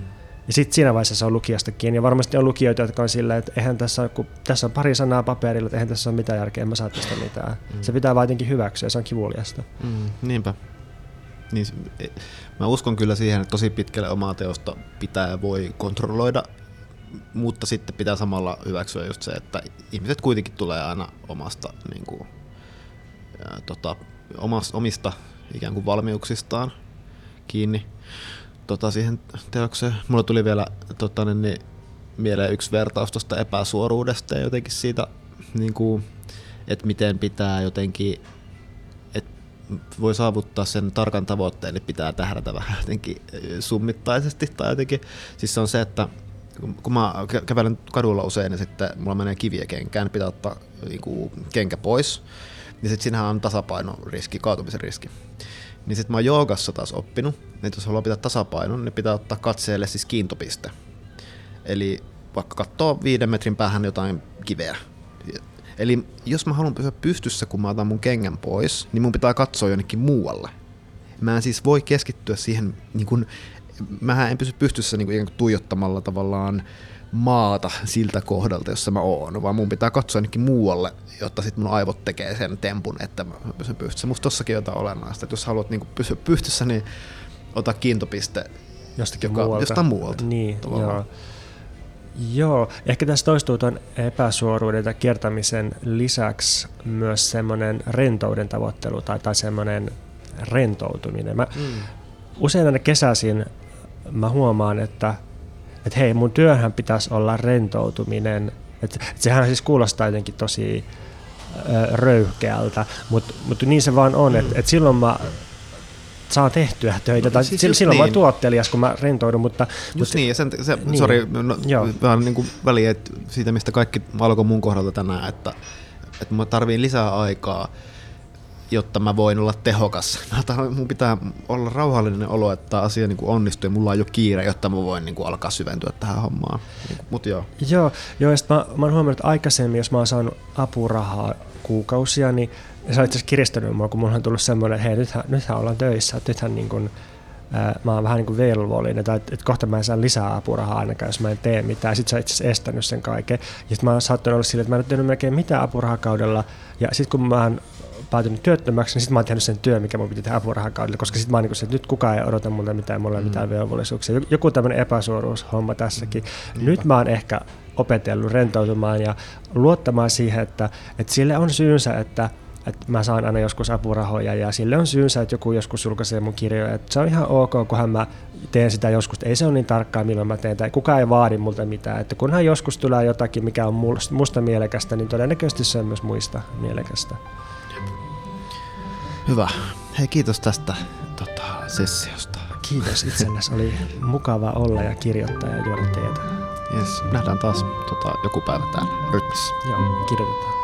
Ja sitten siinä vaiheessa se on lukijasta kiinni. Ja varmasti on lukijoita, jotka on silleen, että eihän tässä, kun tässä on pari sanaa paperilla, että eihän tässä ole mitään järkeä, en mä saa tästä mitään. Mm. Se pitää vaan jotenkin hyväksyä, se on kivuliasta. Mm, niinpä. Niin, e, mä uskon kyllä siihen, että tosi pitkälle omaa teosta pitää ja voi kontrolloida mutta sitten pitää samalla hyväksyä just se, että ihmiset kuitenkin tulee aina omasta niin kuin, ää, tota, omasta, omista ikään kuin valmiuksistaan kiinni tota, siihen teokseen. Mulla tuli vielä tota, niin, niin, mieleen yksi vertaus tuosta epäsuoruudesta ja jotenkin siitä, niin kuin, että miten pitää jotenkin voi saavuttaa sen tarkan tavoitteen, niin pitää tähdätä vähän jotenkin summittaisesti tai jotenkin. Siis se on se, että kun mä kävelen kadulla usein ja sitten mulla menee kiviä kenkään, niin pitää ottaa niin kuin, kenkä pois. Niin sitten siinähän on tasapainoriski, kaatumisen riski. Niin sitten mä oon joogassa taas oppinut, että jos haluaa pitää tasapainon, niin pitää ottaa katseelle siis kiintopiste. Eli vaikka katsoo viiden metrin päähän jotain kiveä. Eli jos mä haluan pysyä pystyssä, kun mä otan mun kengän pois, niin mun pitää katsoa jonnekin muualle. Mä en siis voi keskittyä siihen niin kuin mä en pysy pystyssä niin kuin tuijottamalla tavallaan maata siltä kohdalta, jossa mä oon, vaan mun pitää katsoa ainakin muualle, jotta sitten mun aivot tekee sen tempun, että mä pysyn pystyssä. Musta tossakin jotain olennaista, että jos haluat niin pysyä pystyssä, niin ota kiintopiste jostakin joka, muualta. Jostain muualta. Niin, joo. Joo, ehkä tässä toistuu tuon epäsuoruuden ja kiertämisen lisäksi myös semmoinen rentouden tavoittelu tai, tai semmoinen rentoutuminen. Mä mm. usein aina kesäisin mä huomaan, että, että hei, mun työhän pitäisi olla rentoutuminen. Että, että sehän siis kuulostaa jotenkin tosi röyhkeältä, mutta, mutta niin se vaan on, että, että silloin mä saa tehtyä töitä. Tai siis silloin niin. mä tuottelias, kun mä rentoudun, mutta... Just mutta, niin, ja sen, se, niin. sorry, no, vähän niin kuin väliä siitä, mistä kaikki alkoi mun kohdalta tänään, että, että mä tarviin lisää aikaa, jotta mä voin olla tehokas. Mä mun pitää olla rauhallinen olo, että tämä asia niin onnistuu ja mulla on jo kiire, jotta mä voin niin alkaa syventyä tähän hommaan. Mut joo. Joo, joo ja mä, mä oon huomannut, että aikaisemmin, jos mä oon saanut apurahaa kuukausia, niin se on itse asiassa kiristänyt mua, kun mulla on tullut semmoinen, että hei, nythän, nythän ollaan töissä, että nythän niin kuin, mä oon vähän niin kuin velvollinen, tai että, kohta mä en saa lisää apurahaa ainakaan, jos mä en tee mitään. Sitten se on itse asiassa estänyt sen kaiken. Ja mä oon saattanut olla sille, että mä en ole tehnyt melkein mitään apurahakaudella, ja sitten kun mä oon päätynyt työttömäksi, niin sitten mä oon tehnyt sen työn, mikä mun piti tehdä apurahakaudella, koska sitten mä oon niin kuin, että nyt kukaan ei odota multa mitään, mulla ei mm. mitään velvollisuuksia. Joku tämmöinen epäsuoruushomma tässäkin. Mm. Nyt mä oon ehkä opetellut rentoutumaan ja luottamaan siihen, että, että sille on syynsä, että että mä saan aina joskus apurahoja ja sille on syynsä, että joku joskus julkaisee mun kirjoja. Että se on ihan ok, kunhan mä teen sitä joskus. Ei se ole niin tarkkaa, milloin mä teen tai kukaan ei vaadi multa mitään. Että kunhan joskus tulee jotakin, mikä on musta mielekästä, niin todennäköisesti se on myös muista mielekästä. Hyvä. Hei, kiitos tästä tota, sessiosta. Kiitos itsellesi. Oli mukava olla ja kirjoittaa ja juoda teetä. Yes, nähdään taas tota, joku päivä täällä Rytmissä. Joo, kirjoitetaan.